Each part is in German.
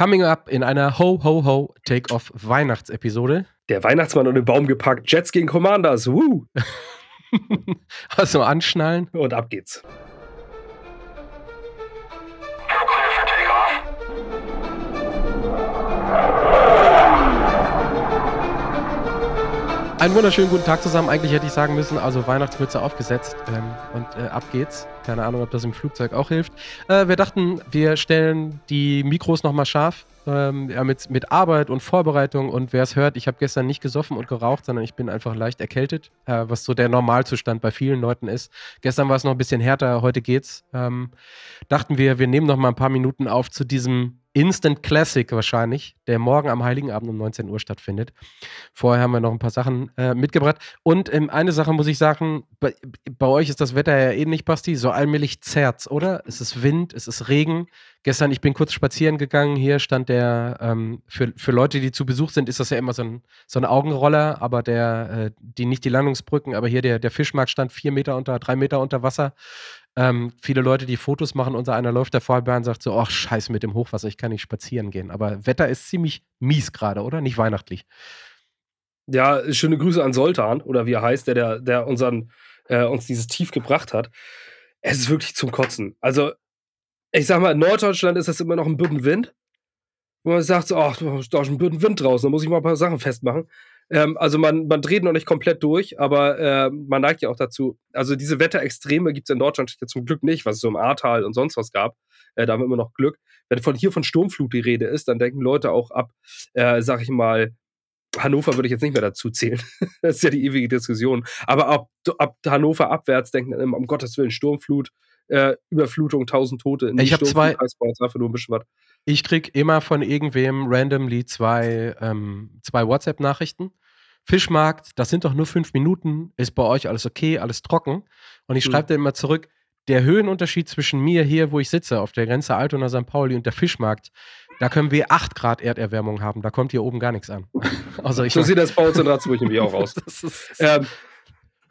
Coming up in einer Ho Ho Ho Take-Off Weihnachtsepisode. Der Weihnachtsmann und den Baum gepackt, Jets gegen Commanders, woo! also anschnallen. Und ab geht's. Einen wunderschönen guten Tag zusammen. Eigentlich hätte ich sagen müssen, also Weihnachtsmütze aufgesetzt ähm, und äh, ab geht's. Keine Ahnung, ob das im Flugzeug auch hilft. Äh, wir dachten, wir stellen die Mikros nochmal scharf. Ähm, ja, mit, mit Arbeit und Vorbereitung und wer es hört, ich habe gestern nicht gesoffen und geraucht, sondern ich bin einfach leicht erkältet, äh, was so der Normalzustand bei vielen Leuten ist. Gestern war es noch ein bisschen härter, heute geht's. Ähm, dachten wir, wir nehmen noch mal ein paar Minuten auf zu diesem Instant Classic wahrscheinlich, der morgen am Heiligen Abend um 19 Uhr stattfindet. Vorher haben wir noch ein paar Sachen äh, mitgebracht. Und ähm, eine Sache muss ich sagen, bei, bei, euch ist das Wetter ja ähnlich, Basti, so allmählich zerrt, oder? Es ist Wind, es ist Regen. Gestern, ich bin kurz spazieren gegangen, hier stand der, ähm, für, für Leute, die zu Besuch sind, ist das ja immer so ein, so ein Augenroller, aber der, äh, die nicht die Landungsbrücken, aber hier der, der Fischmarkt stand vier Meter unter, drei Meter unter Wasser. Ähm, viele Leute, die Fotos machen, unser einer läuft da vorbei und sagt so, ach scheiße mit dem Hochwasser, ich kann nicht spazieren gehen. Aber Wetter ist ziemlich mies gerade, oder? Nicht weihnachtlich. Ja, schöne Grüße an Soltan, oder wie er heißt, der, der, der unseren, äh, uns dieses Tief gebracht hat. Es ist wirklich zum Kotzen. Also, ich sag mal, in Norddeutschland ist das immer noch ein Bünden Wind. Wo man sagt so, ach, da ist ein Bünden Wind draußen, da muss ich mal ein paar Sachen festmachen. Ähm, also man, man dreht noch nicht komplett durch, aber äh, man neigt ja auch dazu. Also diese Wetterextreme gibt es in Deutschland ja zum Glück nicht, was es so im Ahrtal und sonst was gab. Äh, da haben wir immer noch Glück. Wenn von hier von Sturmflut die Rede ist, dann denken Leute auch ab, äh, sag ich mal, Hannover würde ich jetzt nicht mehr dazu zählen. das ist ja die ewige Diskussion. Aber ab, ab Hannover abwärts denken dann immer, um Gottes Willen, Sturmflut, äh, Überflutung, tausend Tote. Ich habe zwei. Einfach nur ein bisschen was. Ich krieg immer von irgendwem randomly zwei, ähm, zwei WhatsApp-Nachrichten. Fischmarkt, das sind doch nur fünf Minuten, ist bei euch alles okay, alles trocken. Und ich schreibe mhm. dann immer zurück, der Höhenunterschied zwischen mir hier, wo ich sitze, auf der Grenze Altona St. Pauli und der Fischmarkt, da können wir 8 Grad Erderwärmung haben. Da kommt hier oben gar nichts an. also ich so sieht das bei uns in Ratzburg nämlich auch aus. ähm,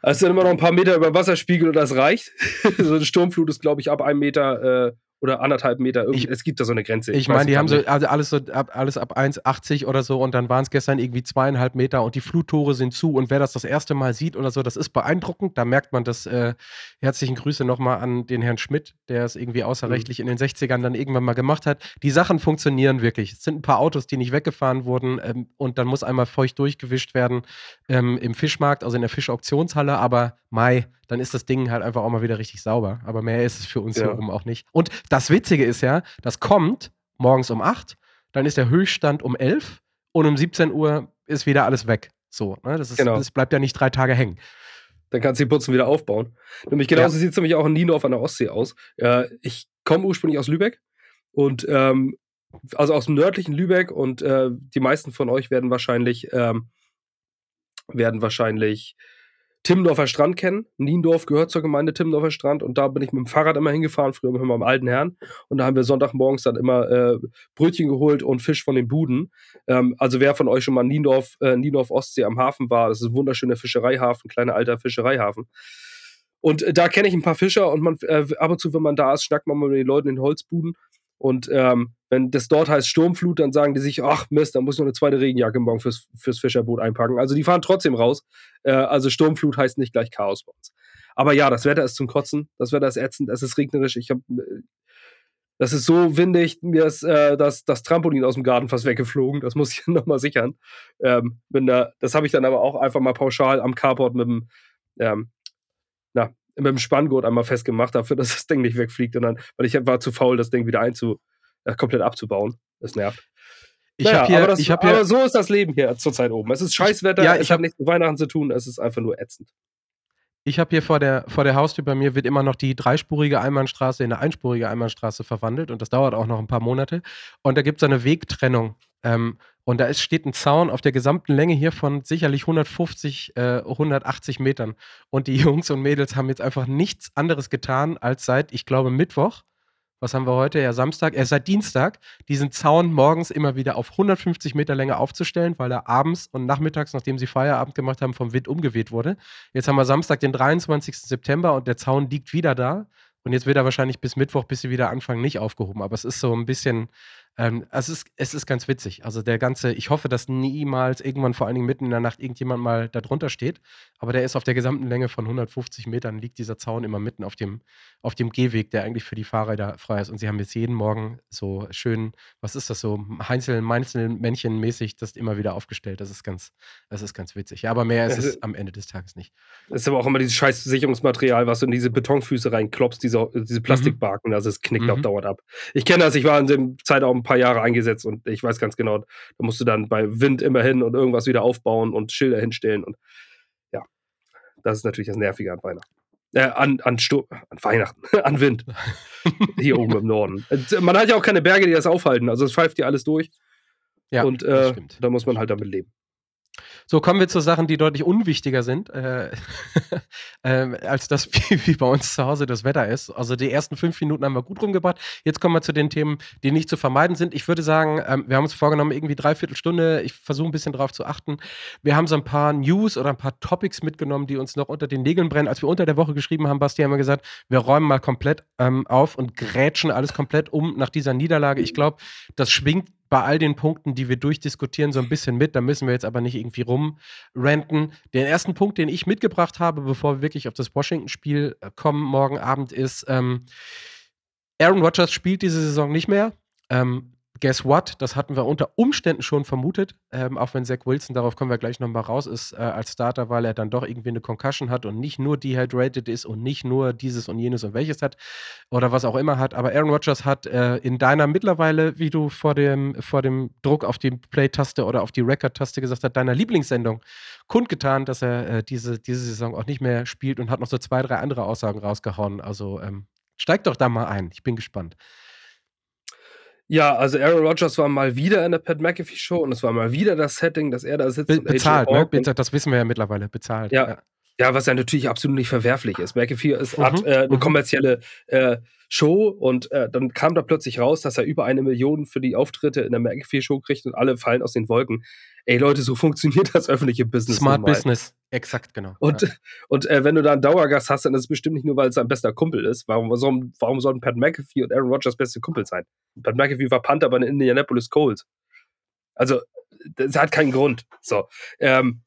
es sind immer noch ein paar Meter über Wasserspiegel und das reicht. so eine Sturmflut ist, glaube ich, ab einem Meter äh, oder anderthalb Meter. Ich, es gibt da so eine Grenze. Ich, ich meine, die haben so also alles so ab, alles ab 1,80 oder so und dann waren es gestern irgendwie zweieinhalb Meter und die Fluttore sind zu und wer das das erste Mal sieht oder so, das ist beeindruckend. Da merkt man das. Äh, herzlichen Grüße nochmal an den Herrn Schmidt, der es irgendwie außerrechtlich mhm. in den 60ern dann irgendwann mal gemacht hat. Die Sachen funktionieren wirklich. Es sind ein paar Autos, die nicht weggefahren wurden ähm, und dann muss einmal feucht durchgewischt werden ähm, im Fischmarkt, also in der Fischauktionshalle, aber Mai dann ist das Ding halt einfach auch mal wieder richtig sauber. Aber mehr ist es für uns ja. hier oben auch nicht. Und das Witzige ist ja, das kommt morgens um 8, dann ist der Höchststand um 11 und um 17 Uhr ist wieder alles weg. So, ne? das, ist, genau. das bleibt ja nicht drei Tage hängen. Dann kannst du die Putzen wieder aufbauen. Nämlich genauso ja. sieht es nämlich auch in Niendorf an der Ostsee aus. Äh, ich komme ursprünglich aus Lübeck und ähm, also aus dem nördlichen Lübeck und äh, die meisten von euch werden wahrscheinlich ähm, werden wahrscheinlich Timmendorfer Strand kennen. Niendorf gehört zur Gemeinde Timmendorfer Strand und da bin ich mit dem Fahrrad immer hingefahren, früher mit meinem alten Herrn. Und da haben wir Sonntagmorgens dann immer äh, Brötchen geholt und Fisch von den Buden. Ähm, also wer von euch schon mal Niendorf, äh, Niendorf Ostsee am Hafen war, das ist ein wunderschöner Fischereihafen, kleiner alter Fischereihafen. Und äh, da kenne ich ein paar Fischer und man äh, ab und zu, wenn man da ist, schnackt man mal mit den Leuten in den Holzbuden. Und ähm, wenn das dort heißt Sturmflut, dann sagen die sich, ach Mist, dann muss ich noch eine zweite Regenjacke morgen fürs, fürs Fischerboot einpacken. Also die fahren trotzdem raus. Äh, also Sturmflut heißt nicht gleich Chaos bei uns. Aber ja, das Wetter ist zum Kotzen. Das Wetter ist ätzend. Es ist regnerisch. Ich habe äh, das ist so windig, mir ist äh, das, das Trampolin aus dem Garten fast weggeflogen. Das muss ich nochmal sichern. Ähm, da, das habe ich dann aber auch einfach mal pauschal am Carport mit dem, ähm, na, mit dem Spanngurt einmal festgemacht, dafür, dass das Ding nicht wegfliegt. Und dann, weil ich war zu faul, das Ding wieder einzu, komplett abzubauen. Das nervt. Ich naja, hier, aber, das, ich aber so ist das Leben hier zurzeit oben. Es ist Scheißwetter, ja, ich es hat nichts mit Weihnachten zu tun, es ist einfach nur ätzend. Ich habe hier vor der, vor der Haustür bei mir wird immer noch die dreispurige Einbahnstraße in eine einspurige Einbahnstraße verwandelt und das dauert auch noch ein paar Monate. Und da gibt es eine Wegtrennung. Ähm, und da ist, steht ein Zaun auf der gesamten Länge hier von sicherlich 150, äh, 180 Metern. Und die Jungs und Mädels haben jetzt einfach nichts anderes getan, als seit, ich glaube, Mittwoch was haben wir heute? Ja, Samstag, äh, seit Dienstag, diesen Zaun morgens immer wieder auf 150 Meter Länge aufzustellen, weil er abends und nachmittags, nachdem sie Feierabend gemacht haben, vom Wind umgeweht wurde. Jetzt haben wir Samstag, den 23. September und der Zaun liegt wieder da. Und jetzt wird er wahrscheinlich bis Mittwoch, bis sie wieder anfangen, nicht aufgehoben. Aber es ist so ein bisschen Ähm, es, ist, es ist ganz witzig. Also der ganze, ich hoffe, dass niemals irgendwann vor allen Dingen mitten in der Nacht irgendjemand mal da drunter steht. Aber der ist auf der gesamten Länge von 150 Metern, liegt dieser Zaun immer mitten auf dem, auf dem Gehweg, der eigentlich für die Fahrräder frei ist. Und sie haben jetzt jeden Morgen so schön, was ist das so, Heinzel, Meinzelmännchen mäßig das immer wieder aufgestellt. Das ist ganz, das ist ganz witzig. Ja, aber mehr ist es am Ende des Tages nicht. Das ist aber auch immer dieses scheiß Sicherungsmaterial, was du in diese Betonfüße reinklopst, diese, diese mhm. Plastikbarken, mhm. also es knickt mhm. auch dauernd ab. Ich kenne das, ich war in der Zeit auch ein paar Jahre eingesetzt und ich weiß ganz genau, da musst du dann bei Wind immer hin und irgendwas wieder aufbauen und Schilder hinstellen und ja, das ist natürlich das Nervige an Weihnachten. Äh, an, an, an Weihnachten, an Wind. Hier oben im Norden. Man hat ja auch keine Berge, die das aufhalten. Also es pfeift dir alles durch. Ja, und äh, da muss man halt damit leben. So kommen wir zu Sachen, die deutlich unwichtiger sind, äh, äh, als das, wie, wie, bei uns zu Hause das Wetter ist. Also die ersten fünf Minuten haben wir gut rumgebracht. Jetzt kommen wir zu den Themen, die nicht zu vermeiden sind. Ich würde sagen, ähm, wir haben uns vorgenommen, irgendwie dreiviertel Stunde. Ich versuche ein bisschen drauf zu achten. Wir haben so ein paar News oder ein paar Topics mitgenommen, die uns noch unter den Nägeln brennen. Als wir unter der Woche geschrieben haben, Basti, haben wir gesagt, wir räumen mal komplett ähm, auf und grätschen alles komplett um nach dieser Niederlage. Ich glaube, das schwingt bei all den Punkten, die wir durchdiskutieren, so ein bisschen mit. Da müssen wir jetzt aber nicht irgendwie rumrenten. Den ersten Punkt, den ich mitgebracht habe, bevor wir wirklich auf das Washington-Spiel äh, kommen morgen Abend, ist, ähm, Aaron Rodgers spielt diese Saison nicht mehr. Ähm, guess what? Das hatten wir unter Umständen schon vermutet, ähm, auch wenn Zach Wilson, darauf kommen wir gleich nochmal raus, ist äh, als Starter, weil er dann doch irgendwie eine Concussion hat und nicht nur dehydrated ist und nicht nur dieses und jenes und welches hat oder was auch immer hat. Aber Aaron Rodgers hat äh, in deiner mittlerweile, wie du vor dem, vor dem Druck auf die Play-Taste oder auf die Record-Taste gesagt hast, deiner Lieblingssendung kundgetan, dass er äh, diese, diese Saison auch nicht mehr spielt und hat noch so zwei, drei andere Aussagen rausgehauen. Also ähm, steig doch da mal ein. Ich bin gespannt. Ja, also Aaron Rodgers war mal wieder in der Pat McAfee Show und es war mal wieder das Setting, dass er da sitzt. Be bezahlt, ne? Be das wissen wir ja mittlerweile, bezahlt. Ja, ja. Ja was ja natürlich absolut nicht verwerflich ist. McAfee ist, mhm. hat äh, eine mhm. kommerzielle äh, Show und äh, dann kam da plötzlich raus, dass er über eine Million für die Auftritte in der McAfee-Show kriegt und alle fallen aus den Wolken. Ey Leute, so funktioniert das öffentliche Business. Smart Business, exakt, genau. Und, ja. und äh, wenn du da einen Dauergast hast, dann ist es bestimmt nicht nur, weil es sein bester Kumpel ist. Warum, warum, warum sollten Pat McAfee und Aaron Rodgers beste Kumpel sein? Pat McAfee war Panther bei den Indianapolis Colts. Also, das hat keinen Grund. So. Ähm,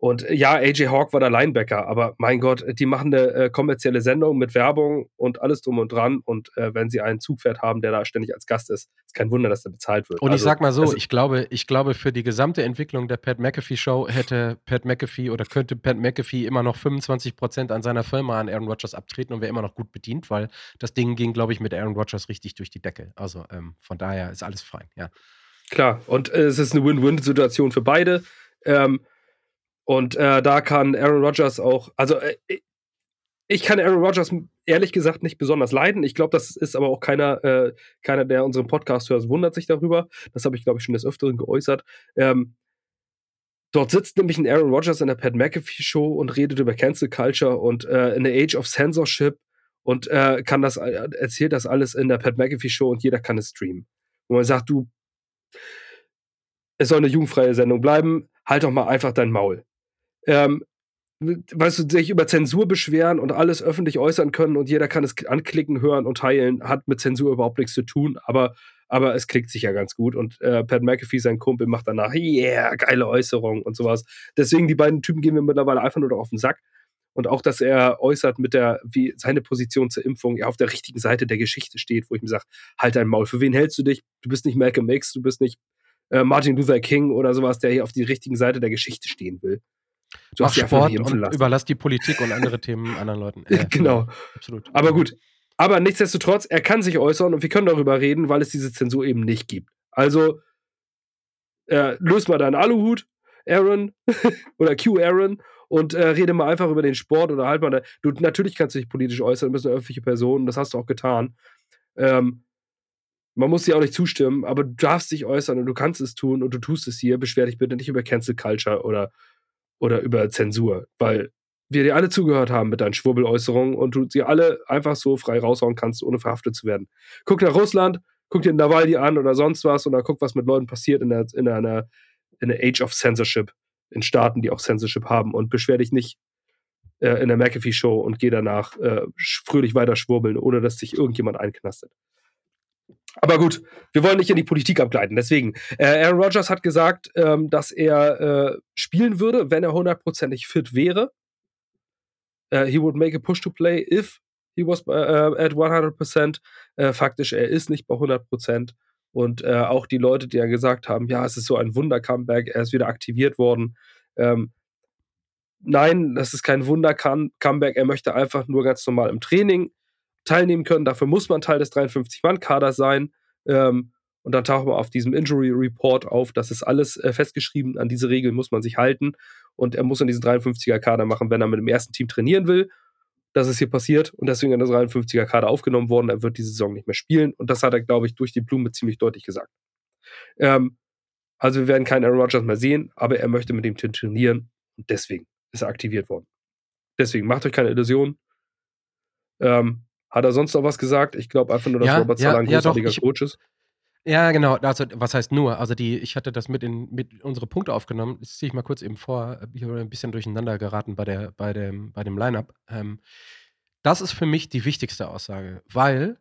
und ja, AJ Hawk war der Linebacker, aber mein Gott, die machen eine äh, kommerzielle Sendung mit Werbung und alles drum und dran. Und äh, wenn sie einen Zugpferd haben, der da ständig als Gast ist, ist kein Wunder, dass der bezahlt wird. Und also, ich sag mal so, ich glaube, ich glaube, für die gesamte Entwicklung der Pat McAfee Show hätte Pat McAfee oder könnte Pat McAfee immer noch 25 Prozent an seiner Firma an Aaron Rodgers abtreten und wäre immer noch gut bedient, weil das Ding ging, glaube ich, mit Aaron Rodgers richtig durch die Decke. Also ähm, von daher ist alles fein, ja. Klar, und äh, es ist eine Win-Win-Situation für beide. Ähm, und äh, da kann Aaron Rodgers auch, also äh, ich kann Aaron Rodgers ehrlich gesagt nicht besonders leiden. Ich glaube, das ist aber auch keiner, äh, keiner, der unseren Podcast hört, wundert sich darüber. Das habe ich, glaube ich, schon des Öfteren geäußert. Ähm, dort sitzt nämlich ein Aaron Rodgers in der Pat McAfee Show und redet über Cancel Culture und äh, in der Age of Censorship und äh, kann das, äh, erzählt das alles in der Pat McAfee Show und jeder kann es streamen. Wo man sagt, du, es soll eine jugendfreie Sendung bleiben, halt doch mal einfach dein Maul ähm, weißt du, sich über Zensur beschweren und alles öffentlich äußern können und jeder kann es anklicken, hören und teilen, hat mit Zensur überhaupt nichts zu tun, aber, aber es klickt sich ja ganz gut und äh, Pat McAfee, sein Kumpel, macht danach, yeah, geile Äußerung und sowas. Deswegen, die beiden Typen gehen mir mittlerweile einfach nur auf den Sack. Und auch, dass er äußert mit der, wie seine Position zur Impfung, er auf der richtigen Seite der Geschichte steht, wo ich mir sage, halt dein Maul, für wen hältst du dich? Du bist nicht Malcolm X, du bist nicht äh, Martin Luther King oder sowas, der hier auf die richtigen Seite der Geschichte stehen will. Du Mach Sport und lassen. überlass die Politik und andere Themen anderen Leuten. Äh, genau. Absolut. Aber gut. Aber nichtsdestotrotz, er kann sich äußern und wir können darüber reden, weil es diese Zensur eben nicht gibt. Also, äh, löst mal deinen Aluhut, Aaron, oder Q Aaron, und äh, rede mal einfach über den Sport oder halt mal. Da, du, natürlich kannst du dich politisch äußern, du bist eine öffentliche Person, das hast du auch getan. Ähm, man muss dir auch nicht zustimmen, aber du darfst dich äußern und du kannst es tun und du tust es hier. Beschwer dich bitte nicht über Cancel Culture oder oder über Zensur, weil wir dir alle zugehört haben mit deinen Schwurbeläußerungen und du sie alle einfach so frei raushauen kannst, ohne verhaftet zu werden. Guck nach Russland, guck dir Nawalny an oder sonst was oder guck, was mit Leuten passiert in, der, in einer in der Age of Censorship, in Staaten, die auch Censorship haben und beschwer dich nicht äh, in der McAfee-Show und geh danach äh, fröhlich weiter schwurbeln, ohne dass sich irgendjemand einknastet. Aber gut, wir wollen nicht in die Politik abgleiten. Deswegen, äh, Aaron Rodgers hat gesagt, ähm, dass er äh, spielen würde, wenn er hundertprozentig fit wäre. Uh, he would make a push to play if he was uh, at 100%. Uh, faktisch, er ist nicht bei 100%. Und auch die Leute, die ja gesagt haben, ja, es ist so ein Wunder-Comeback, er ist wieder aktiviert worden. Ähm, nein, das ist kein Wunder-Comeback. Er möchte einfach nur ganz normal im Training teilnehmen können. Dafür muss man Teil des 53-Mann-Kaders sein. Ähm, und dann taucht man auf diesem Injury Report auf. Das ist alles äh, festgeschrieben. An diese Regeln muss man sich halten. Und er muss in diesen 53er-Kader machen, wenn er mit dem ersten Team trainieren will. Das ist hier passiert und deswegen in der 53er-Kader aufgenommen worden. Er wird diese Saison nicht mehr spielen. Und das hat er, glaube ich, durch die Blume ziemlich deutlich gesagt. Ähm, also wir werden keinen Aaron Rodgers mehr sehen, aber er möchte mit dem Team trainieren und deswegen ist er aktiviert worden. Deswegen macht euch keine Illusionen. Ähm, hat er sonst noch was gesagt? Ich glaube einfach nur, dass ja, Robert Sala ja, ein großartiger ja, doch, Coach ist. Ja, genau. Also, was heißt nur? Also, die, ich hatte das mit in mit unsere Punkte aufgenommen. Das ziehe ich mal kurz eben vor. Ich habe ein bisschen durcheinander geraten bei, der, bei dem, bei dem Line-Up. Ähm, das ist für mich die wichtigste Aussage, weil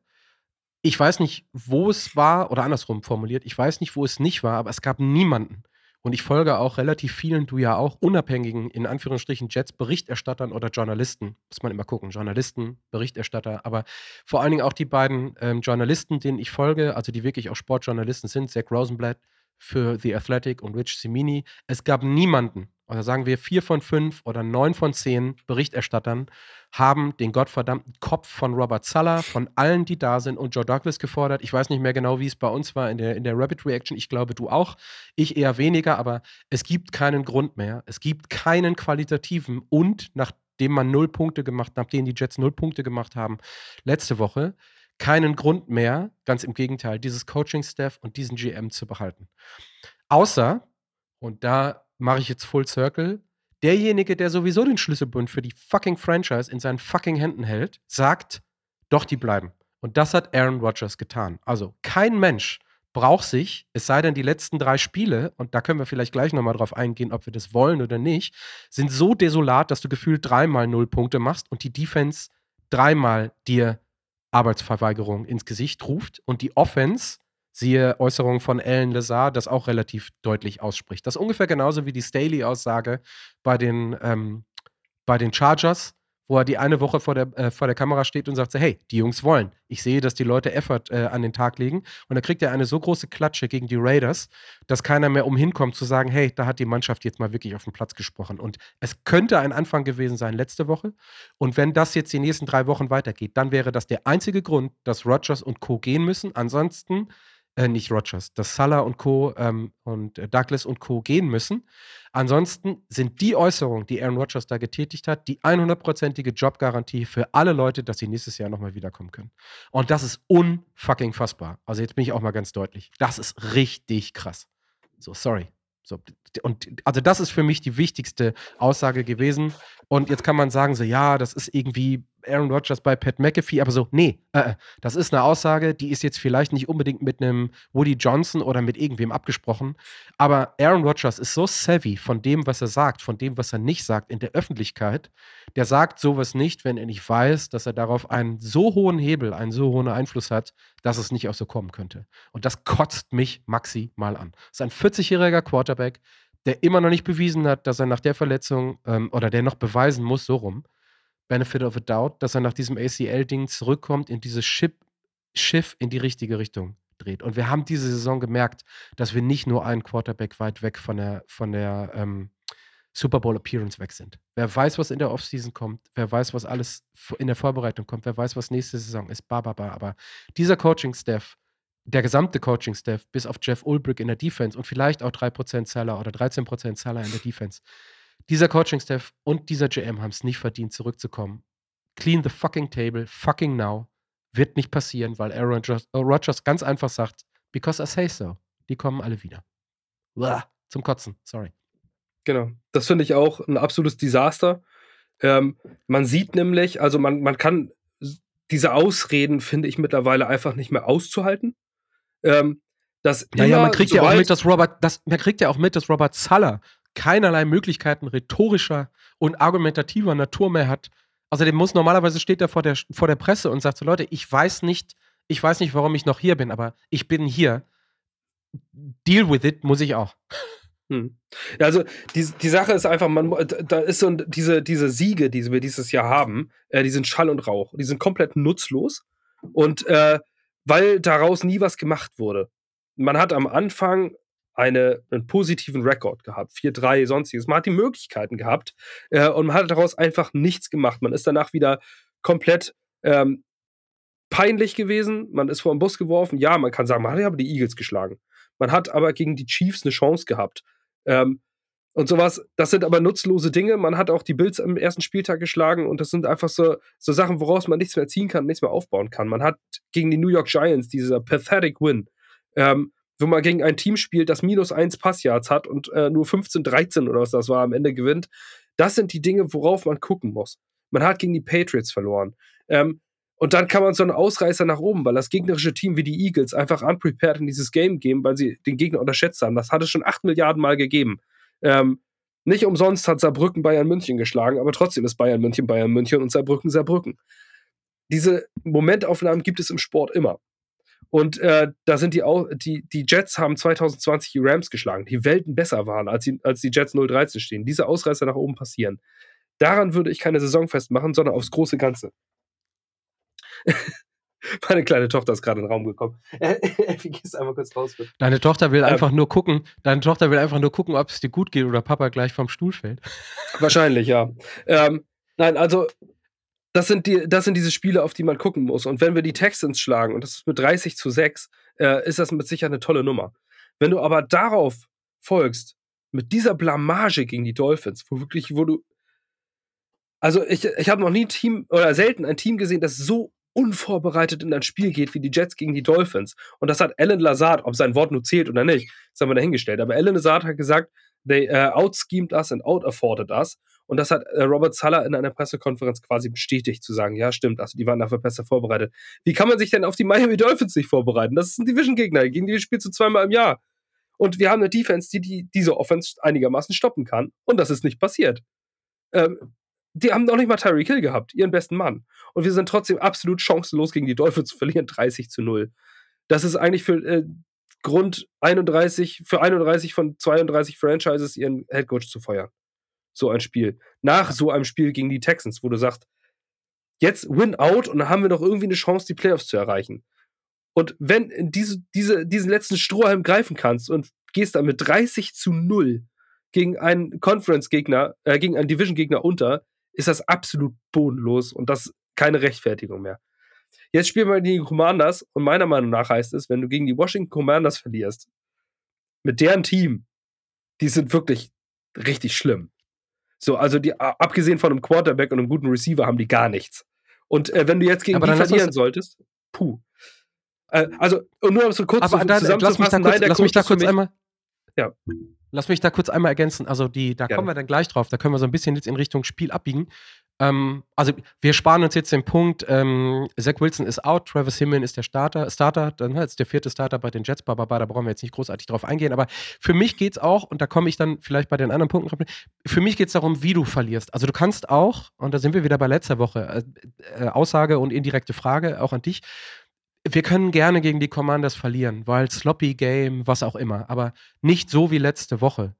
ich weiß nicht, wo es war, oder andersrum formuliert, ich weiß nicht, wo es nicht war, aber es gab niemanden, und ich folge auch relativ vielen, du ja auch, unabhängigen, in Anführungsstrichen, Jets, Berichterstattern oder Journalisten. Muss man immer gucken. Journalisten, Berichterstatter, aber vor allen Dingen auch die beiden ähm, Journalisten, denen ich folge, also die wirklich auch Sportjournalisten sind, Zach Rosenblatt für The Athletic und Rich Simini. Es gab niemanden, oder sagen wir vier von fünf oder neun von zehn Berichterstattern, haben den gottverdammten Kopf von Robert Suller, von allen, die da sind, und Joe Douglas gefordert. Ich weiß nicht mehr genau, wie es bei uns war in der, in der Rapid Reaction. Ich glaube, du auch. Ich eher weniger, aber es gibt keinen Grund mehr. Es gibt keinen qualitativen und nachdem man null Punkte gemacht, nachdem die Jets null Punkte gemacht haben, letzte Woche, keinen Grund mehr, ganz im Gegenteil, dieses Coaching-Staff und diesen GM zu behalten. Außer, und da mache ich jetzt Full Circle, derjenige, der sowieso den Schlüsselbund für die fucking Franchise in seinen fucking Händen hält, sagt, doch, die bleiben. Und das hat Aaron Rodgers getan. Also kein Mensch braucht sich, es sei denn die letzten drei Spiele, und da können wir vielleicht gleich nochmal drauf eingehen, ob wir das wollen oder nicht, sind so desolat, dass du gefühlt dreimal null Punkte machst und die Defense dreimal dir Arbeitsverweigerung ins Gesicht ruft und die Offense Siehe Äußerungen von Alan Lazar, das auch relativ deutlich ausspricht. Das ist ungefähr genauso wie die Staley-Aussage bei, den, ähm, bei den Chargers, wo er die eine Woche vor der, äh, vor der Kamera steht und sagt so, hey, die Jungs wollen. Ich sehe, dass die Leute Effort äh, an den Tag legen. Und dann kriegt er eine so große Klatsche gegen die Raiders, dass keiner mehr umhinkommt zu sagen, hey, da hat die Mannschaft jetzt mal wirklich auf den Platz gesprochen. Und es könnte ein Anfang gewesen sein letzte Woche. Und wenn das jetzt die nächsten drei Wochen weitergeht, dann wäre das der einzige Grund, dass Rogers und Co. gehen müssen. Ansonsten äh, nicht Rogers, dass Salah und Co. Ähm, und äh, Douglas und Co. gehen müssen. Ansonsten sind die Äußerungen, die Aaron Rodgers da getätigt hat, die 100%ige Jobgarantie für alle Leute, dass sie nächstes Jahr nochmal wiederkommen können. Und das ist unfucking fassbar. Also jetzt bin ich auch mal ganz deutlich. Das ist richtig krass. So, sorry. So, und also das ist für mich die wichtigste Aussage gewesen. Und jetzt kann man sagen, so ja, das ist irgendwie Aaron Rodgers bei Pat McAfee, aber so, nee, äh, das ist eine Aussage, die ist jetzt vielleicht nicht unbedingt mit einem Woody Johnson oder mit irgendwem abgesprochen, aber Aaron Rodgers ist so savvy von dem, was er sagt, von dem, was er nicht sagt in der Öffentlichkeit. Der sagt sowas nicht, wenn er nicht weiß, dass er darauf einen so hohen Hebel, einen so hohen Einfluss hat, dass es nicht auch so kommen könnte. Und das kotzt mich maximal an. Das ist ein 40-jähriger Quarterback, der immer noch nicht bewiesen hat, dass er nach der Verletzung ähm, oder der noch beweisen muss, so rum, Benefit of a Doubt, dass er nach diesem ACL-Ding zurückkommt in dieses Schiff, Schiff in die richtige Richtung dreht. Und wir haben diese Saison gemerkt, dass wir nicht nur einen Quarterback weit weg von der, von der ähm, Super Bowl Appearance weg sind. Wer weiß, was in der Offseason kommt, wer weiß, was alles in der Vorbereitung kommt, wer weiß, was nächste Saison ist, ba, ba, ba. Aber dieser Coaching-Staff, der gesamte Coaching-Staff, bis auf Jeff Ulbrich in der Defense und vielleicht auch 3% Seller oder 13% Seller in der Defense, dieser Coaching-Staff und dieser GM haben es nicht verdient, zurückzukommen. Clean the fucking table, fucking now. Wird nicht passieren, weil Aaron Rodgers, ganz einfach sagt, because I say so. Die kommen alle wieder. Uah, zum Kotzen, sorry. Genau. Das finde ich auch ein absolutes Desaster. Ähm, man sieht nämlich, also man, man kann diese Ausreden, finde ich, mittlerweile einfach nicht mehr auszuhalten. Ähm, dass naja, man kriegt ja auch mit, dass Robert, das, man kriegt ja auch mit, dass Robert Suller keinerlei Möglichkeiten rhetorischer und argumentativer Natur mehr hat. Außerdem muss normalerweise steht er vor der, vor der Presse und sagt so, Leute, ich weiß nicht, ich weiß nicht, warum ich noch hier bin, aber ich bin hier. Deal with it muss ich auch. Hm. Also die, die Sache ist einfach, man, da ist so diese, diese Siege, die wir dieses Jahr haben, äh, die sind Schall und Rauch. Die sind komplett nutzlos. Und äh, weil daraus nie was gemacht wurde. Man hat am Anfang eine, einen positiven Rekord gehabt, 4-3, sonstiges. Man hat die Möglichkeiten gehabt äh, und man hat daraus einfach nichts gemacht. Man ist danach wieder komplett ähm, peinlich gewesen. Man ist vor den Bus geworfen. Ja, man kann sagen, man hat ja aber die Eagles geschlagen. Man hat aber gegen die Chiefs eine Chance gehabt. Ähm, und sowas, das sind aber nutzlose Dinge. Man hat auch die Bills am ersten Spieltag geschlagen und das sind einfach so, so Sachen, woraus man nichts mehr ziehen kann, nichts mehr aufbauen kann. Man hat gegen die New York Giants dieser pathetic Win. Ähm, wo man gegen ein Team spielt, das minus eins Passyards hat und äh, nur 15, 13 oder was das war, am Ende gewinnt. Das sind die Dinge, worauf man gucken muss. Man hat gegen die Patriots verloren. Ähm, und dann kann man so einen Ausreißer nach oben, weil das gegnerische Team wie die Eagles einfach unprepared in dieses Game gehen, weil sie den Gegner unterschätzt haben. Das hat es schon acht Milliarden Mal gegeben. Ähm, nicht umsonst hat Saarbrücken Bayern München geschlagen, aber trotzdem ist Bayern München Bayern München und Saarbrücken Saarbrücken. Diese Momentaufnahmen gibt es im Sport immer. Und äh, da sind die auch, die, die Jets haben 2020 die Rams geschlagen, die Welten besser waren, als die, als die Jets 013 stehen. Diese Ausreißer nach oben passieren. Daran würde ich keine Saison festmachen, sondern aufs große Ganze. Meine kleine Tochter ist gerade in den Raum gekommen. Wie gehst einmal kurz raus? Bitte. Deine Tochter will ähm, einfach nur gucken. Deine Tochter will einfach nur gucken, ob es dir gut geht oder Papa gleich vom Stuhl fällt. Wahrscheinlich, ja. Ähm, nein, also das sind, die, das sind diese Spiele, auf die man gucken muss. Und wenn wir die Texans schlagen, und das ist mit 30 zu 6, äh, ist das mit Sicherheit eine tolle Nummer. Wenn du aber darauf folgst, mit dieser Blamage gegen die Dolphins, wo wirklich, wo du. Also, ich, ich habe noch nie ein Team oder selten ein Team gesehen, das so unvorbereitet in ein Spiel geht wie die Jets gegen die Dolphins. Und das hat Alan Lazard, ob sein Wort nur zählt oder nicht, das haben wir dahingestellt. Aber Alan Lazard hat gesagt, they uh, outschemed us and out-afforded us. Und das hat uh, Robert Suller in einer Pressekonferenz quasi bestätigt, zu sagen, ja, stimmt, also die waren dafür besser vorbereitet. Wie kann man sich denn auf die Miami Dolphins nicht vorbereiten? Das ist ein Division-Gegner, gegen die spielst du zweimal im Jahr. Und wir haben eine Defense, die, die diese Offense einigermaßen stoppen kann. Und das ist nicht passiert. Ähm, die haben noch nicht mal Tyreek Hill gehabt, ihren besten Mann. Und wir sind trotzdem absolut chancenlos gegen die Dolphins zu verlieren, 30 zu 0. Das ist eigentlich für äh, Grund 31, für 31 von 32 Franchises ihren Headcoach zu feuern. So ein Spiel. Nach so einem Spiel gegen die Texans, wo du sagst, jetzt win out und dann haben wir noch irgendwie eine Chance, die Playoffs zu erreichen. Und wenn diese, diese, diesen letzten Strohhalm greifen kannst und gehst dann mit 30 zu 0 gegen einen Conference-Gegner, äh, gegen einen Division-Gegner unter, ist das absolut bodenlos und das keine Rechtfertigung mehr. Jetzt spielen wir gegen die Commanders und meiner Meinung nach heißt es, wenn du gegen die Washington Commanders verlierst, mit deren Team, die sind wirklich richtig schlimm. So, also die, abgesehen von einem Quarterback und einem guten Receiver haben die gar nichts. Und äh, wenn du jetzt gegen Aber die verlieren solltest, puh. Äh, also, nur so kurz Aber zu, dann, lass mich da kurz, lass mich da kurz einmal. Ja. Lass mich da kurz einmal ergänzen. Also, die, da Gerne. kommen wir dann gleich drauf. Da können wir so ein bisschen jetzt in Richtung Spiel abbiegen. Ähm, also, wir sparen uns jetzt den Punkt: ähm, Zach Wilson ist out, Travis Himmel ist der Starter, Starter dann ist halt der vierte Starter bei den Jets, bla, bla, bla, da brauchen wir jetzt nicht großartig drauf eingehen. Aber für mich geht es auch, und da komme ich dann vielleicht bei den anderen Punkten, für mich geht es darum, wie du verlierst. Also, du kannst auch, und da sind wir wieder bei letzter Woche, äh, äh, Aussage und indirekte Frage auch an dich wir können gerne gegen die Commanders verlieren, weil sloppy Game, was auch immer, aber nicht so wie letzte Woche.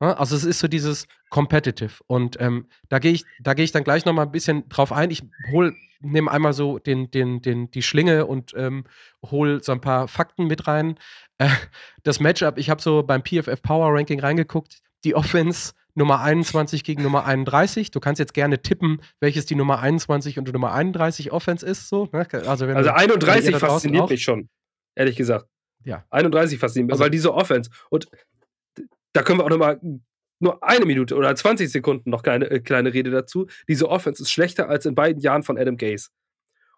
Also es ist so dieses Competitive und ähm, da gehe ich, da ich dann gleich noch mal ein bisschen drauf ein. Ich hol, nehme einmal so den, den, den, die Schlinge und ähm, hole so ein paar Fakten mit rein. Äh, das Matchup, ich habe so beim PFF Power Ranking reingeguckt. Die Offense Nummer 21 gegen Nummer 31. Du kannst jetzt gerne tippen, welches die Nummer 21 und die Nummer 31 Offense ist. So, ne? Also, also 31 fasziniert mich schon, ehrlich gesagt. Ja. 31 fasziniert mich, also, weil diese Offense und da können wir auch noch mal nur eine Minute oder 20 Sekunden noch kleine, äh, kleine Rede dazu. Diese Offense ist schlechter als in beiden Jahren von Adam Gase.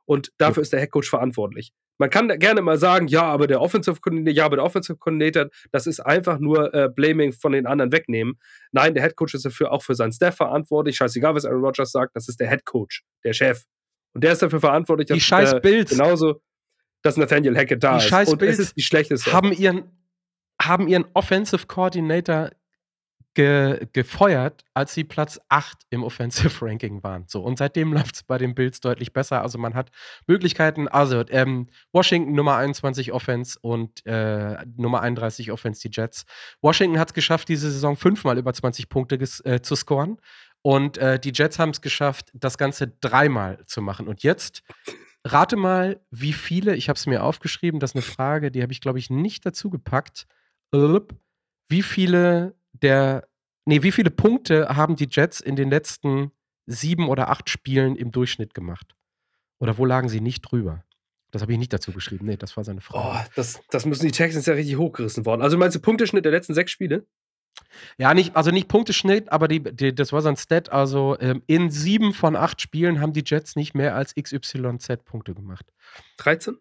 Und dafür ja. ist der Headcoach verantwortlich. Man kann gerne mal sagen, ja, aber der Offensive Coordinator, ja, aber der Offensive Coordinator, das ist einfach nur äh, Blaming von den anderen wegnehmen. Nein, der Head Coach ist dafür auch für seinen Staff verantwortlich. Scheißegal, was Aaron Rodgers sagt, das ist der Head Coach, der Chef. Und der ist dafür verantwortlich, die dass, scheiß äh, Bills. genauso, dass Nathaniel Hackett da die ist. Scheiß Und Bills es ist die schlechteste. Haben ihren, haben ihren Offensive Coordinator ge gefeuert, als sie Platz 8 im Offensive Ranking waren. So, und seitdem läuft es bei den Bills deutlich besser. Also man hat Möglichkeiten. Also ähm, Washington Nummer 21 Offense und äh, Nummer 31 Offense die Jets. Washington hat es geschafft, diese Saison fünfmal über 20 Punkte äh, zu scoren. Und äh, die Jets haben es geschafft, das Ganze dreimal zu machen. Und jetzt rate mal, wie viele, ich habe es mir aufgeschrieben, das ist eine Frage, die habe ich, glaube ich, nicht dazu gepackt. Wie viele der, nee, wie viele Punkte haben die Jets in den letzten sieben oder acht Spielen im Durchschnitt gemacht? Oder wo lagen sie nicht drüber? Das habe ich nicht dazu geschrieben. Nee, das war seine Frage. Oh, das, das müssen die Texans ja richtig hochgerissen worden. Also meinst du Punkteschnitt der letzten sechs Spiele? Ja, nicht, also nicht Punkteschnitt, aber die, die, das war sein Stat. Also ähm, in sieben von acht Spielen haben die Jets nicht mehr als XYZ Punkte gemacht. 13?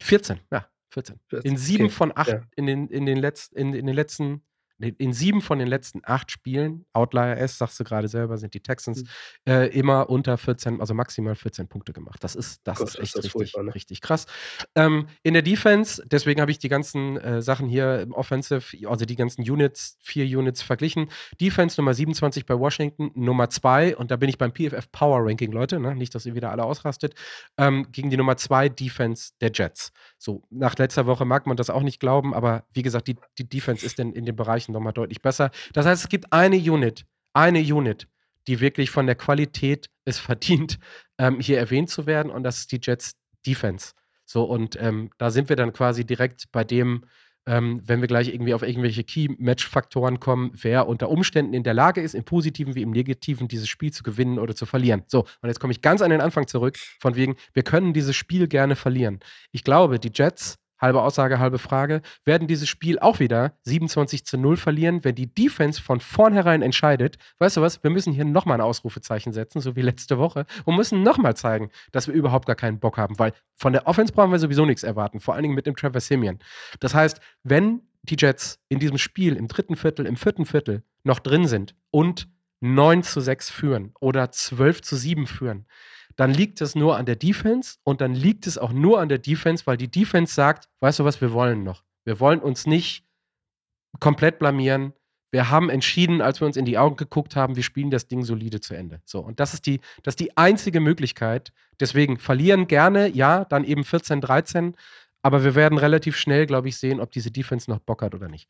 14, ja, 14. 14. In sieben okay. von acht ja. in, den, in, den Letz-, in, in den letzten in sieben von den letzten acht Spielen, Outlier S, sagst du gerade selber, sind die Texans mhm. äh, immer unter 14, also maximal 14 Punkte gemacht. Das ist, das Gott, ist echt das richtig, ne? richtig krass. Ähm, in der Defense, deswegen habe ich die ganzen äh, Sachen hier im Offensive, also die ganzen Units, vier Units verglichen. Defense Nummer 27 bei Washington, Nummer 2, und da bin ich beim PFF Power Ranking, Leute, ne? nicht, dass ihr wieder alle ausrastet, ähm, gegen die Nummer 2 Defense der Jets. So, nach letzter Woche mag man das auch nicht glauben, aber wie gesagt, die, die Defense ist denn in dem Bereich Bereichen nochmal deutlich besser. Das heißt, es gibt eine Unit, eine Unit, die wirklich von der Qualität es verdient, ähm, hier erwähnt zu werden, und das ist die Jets Defense. So, und ähm, da sind wir dann quasi direkt bei dem, ähm, wenn wir gleich irgendwie auf irgendwelche Key-Match-Faktoren kommen, wer unter Umständen in der Lage ist, im Positiven wie im Negativen dieses Spiel zu gewinnen oder zu verlieren. So, und jetzt komme ich ganz an den Anfang zurück, von wegen, wir können dieses Spiel gerne verlieren. Ich glaube, die Jets halbe Aussage, halbe Frage, werden dieses Spiel auch wieder 27 zu 0 verlieren, wenn die Defense von vornherein entscheidet, weißt du was, wir müssen hier nochmal ein Ausrufezeichen setzen, so wie letzte Woche, und müssen nochmal zeigen, dass wir überhaupt gar keinen Bock haben, weil von der Offense brauchen wir sowieso nichts erwarten, vor allen Dingen mit dem Trevor Simeon. Das heißt, wenn die Jets in diesem Spiel im dritten Viertel, im vierten Viertel noch drin sind und 9 zu 6 führen oder 12 zu 7 führen, dann liegt es nur an der Defense und dann liegt es auch nur an der Defense, weil die Defense sagt, weißt du was, wir wollen noch. Wir wollen uns nicht komplett blamieren. Wir haben entschieden, als wir uns in die Augen geguckt haben, wir spielen das Ding solide zu Ende. So, und das ist die, das ist die einzige Möglichkeit. Deswegen verlieren gerne, ja, dann eben 14, 13, aber wir werden relativ schnell, glaube ich, sehen, ob diese Defense noch Bock hat oder nicht.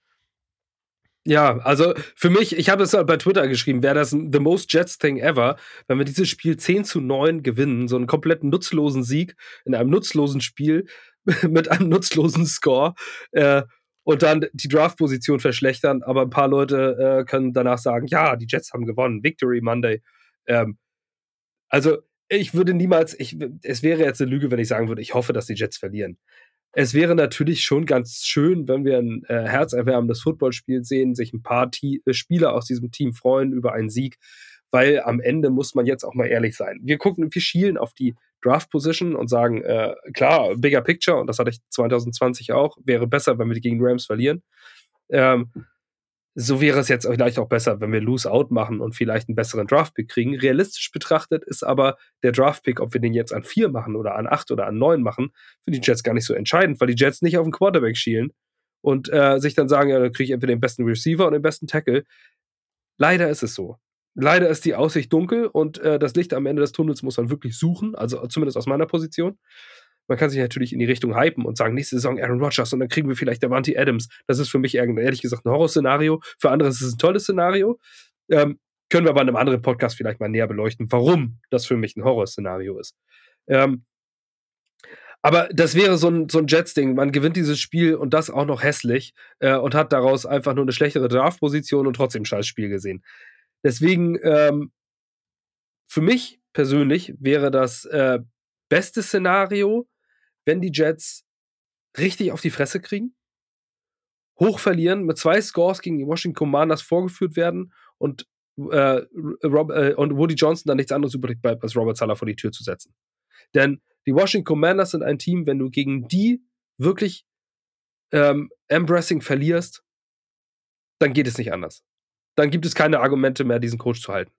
Ja, also für mich, ich habe es bei Twitter geschrieben, wäre das the most Jets thing ever, wenn wir dieses Spiel 10 zu 9 gewinnen, so einen komplett nutzlosen Sieg in einem nutzlosen Spiel mit einem nutzlosen Score äh, und dann die Draft-Position verschlechtern, aber ein paar Leute äh, können danach sagen, ja, die Jets haben gewonnen, Victory Monday. Ähm, also ich würde niemals, ich, es wäre jetzt eine Lüge, wenn ich sagen würde, ich hoffe, dass die Jets verlieren es wäre natürlich schon ganz schön, wenn wir ein äh, herzerwärmendes Footballspiel sehen, sich ein paar T äh, Spieler aus diesem Team freuen über einen Sieg, weil am Ende muss man jetzt auch mal ehrlich sein. Wir gucken, wir schielen auf die Draft Position und sagen, äh, klar, bigger picture, und das hatte ich 2020 auch, wäre besser, wenn wir gegen Rams verlieren. Ähm, so wäre es jetzt vielleicht auch besser, wenn wir Lose-Out machen und vielleicht einen besseren Draft-Pick kriegen. Realistisch betrachtet ist aber der Draft-Pick, ob wir den jetzt an vier machen oder an acht oder an neun machen, für die Jets gar nicht so entscheidend, weil die Jets nicht auf den Quarterback schielen und äh, sich dann sagen, ja, dann kriege ich entweder den besten Receiver und den besten Tackle. Leider ist es so. Leider ist die Aussicht dunkel und äh, das Licht am Ende des Tunnels muss man wirklich suchen, also zumindest aus meiner Position. Man kann sich natürlich in die Richtung hypen und sagen, nächste Saison Aaron Rodgers und dann kriegen wir vielleicht Davante Adams. Das ist für mich ehrlich gesagt ein Horrorszenario. Für andere ist es ein tolles Szenario. Ähm, können wir aber in einem anderen Podcast vielleicht mal näher beleuchten, warum das für mich ein Horrorszenario ist. Ähm, aber das wäre so ein, so ein Jets-Ding. Man gewinnt dieses Spiel und das auch noch hässlich äh, und hat daraus einfach nur eine schlechtere Draft-Position und trotzdem ein scheiß Spiel gesehen. Deswegen, ähm, für mich persönlich wäre das äh, beste Szenario, wenn die Jets richtig auf die Fresse kriegen, hoch verlieren, mit zwei Scores gegen die Washington Commanders vorgeführt werden und, äh, Rob, äh, und Woody Johnson dann nichts anderes übrig bleibt, als Robert Sala vor die Tür zu setzen. Denn die Washington Commanders sind ein Team, wenn du gegen die wirklich ähm, Embracing verlierst, dann geht es nicht anders. Dann gibt es keine Argumente mehr, diesen Coach zu halten.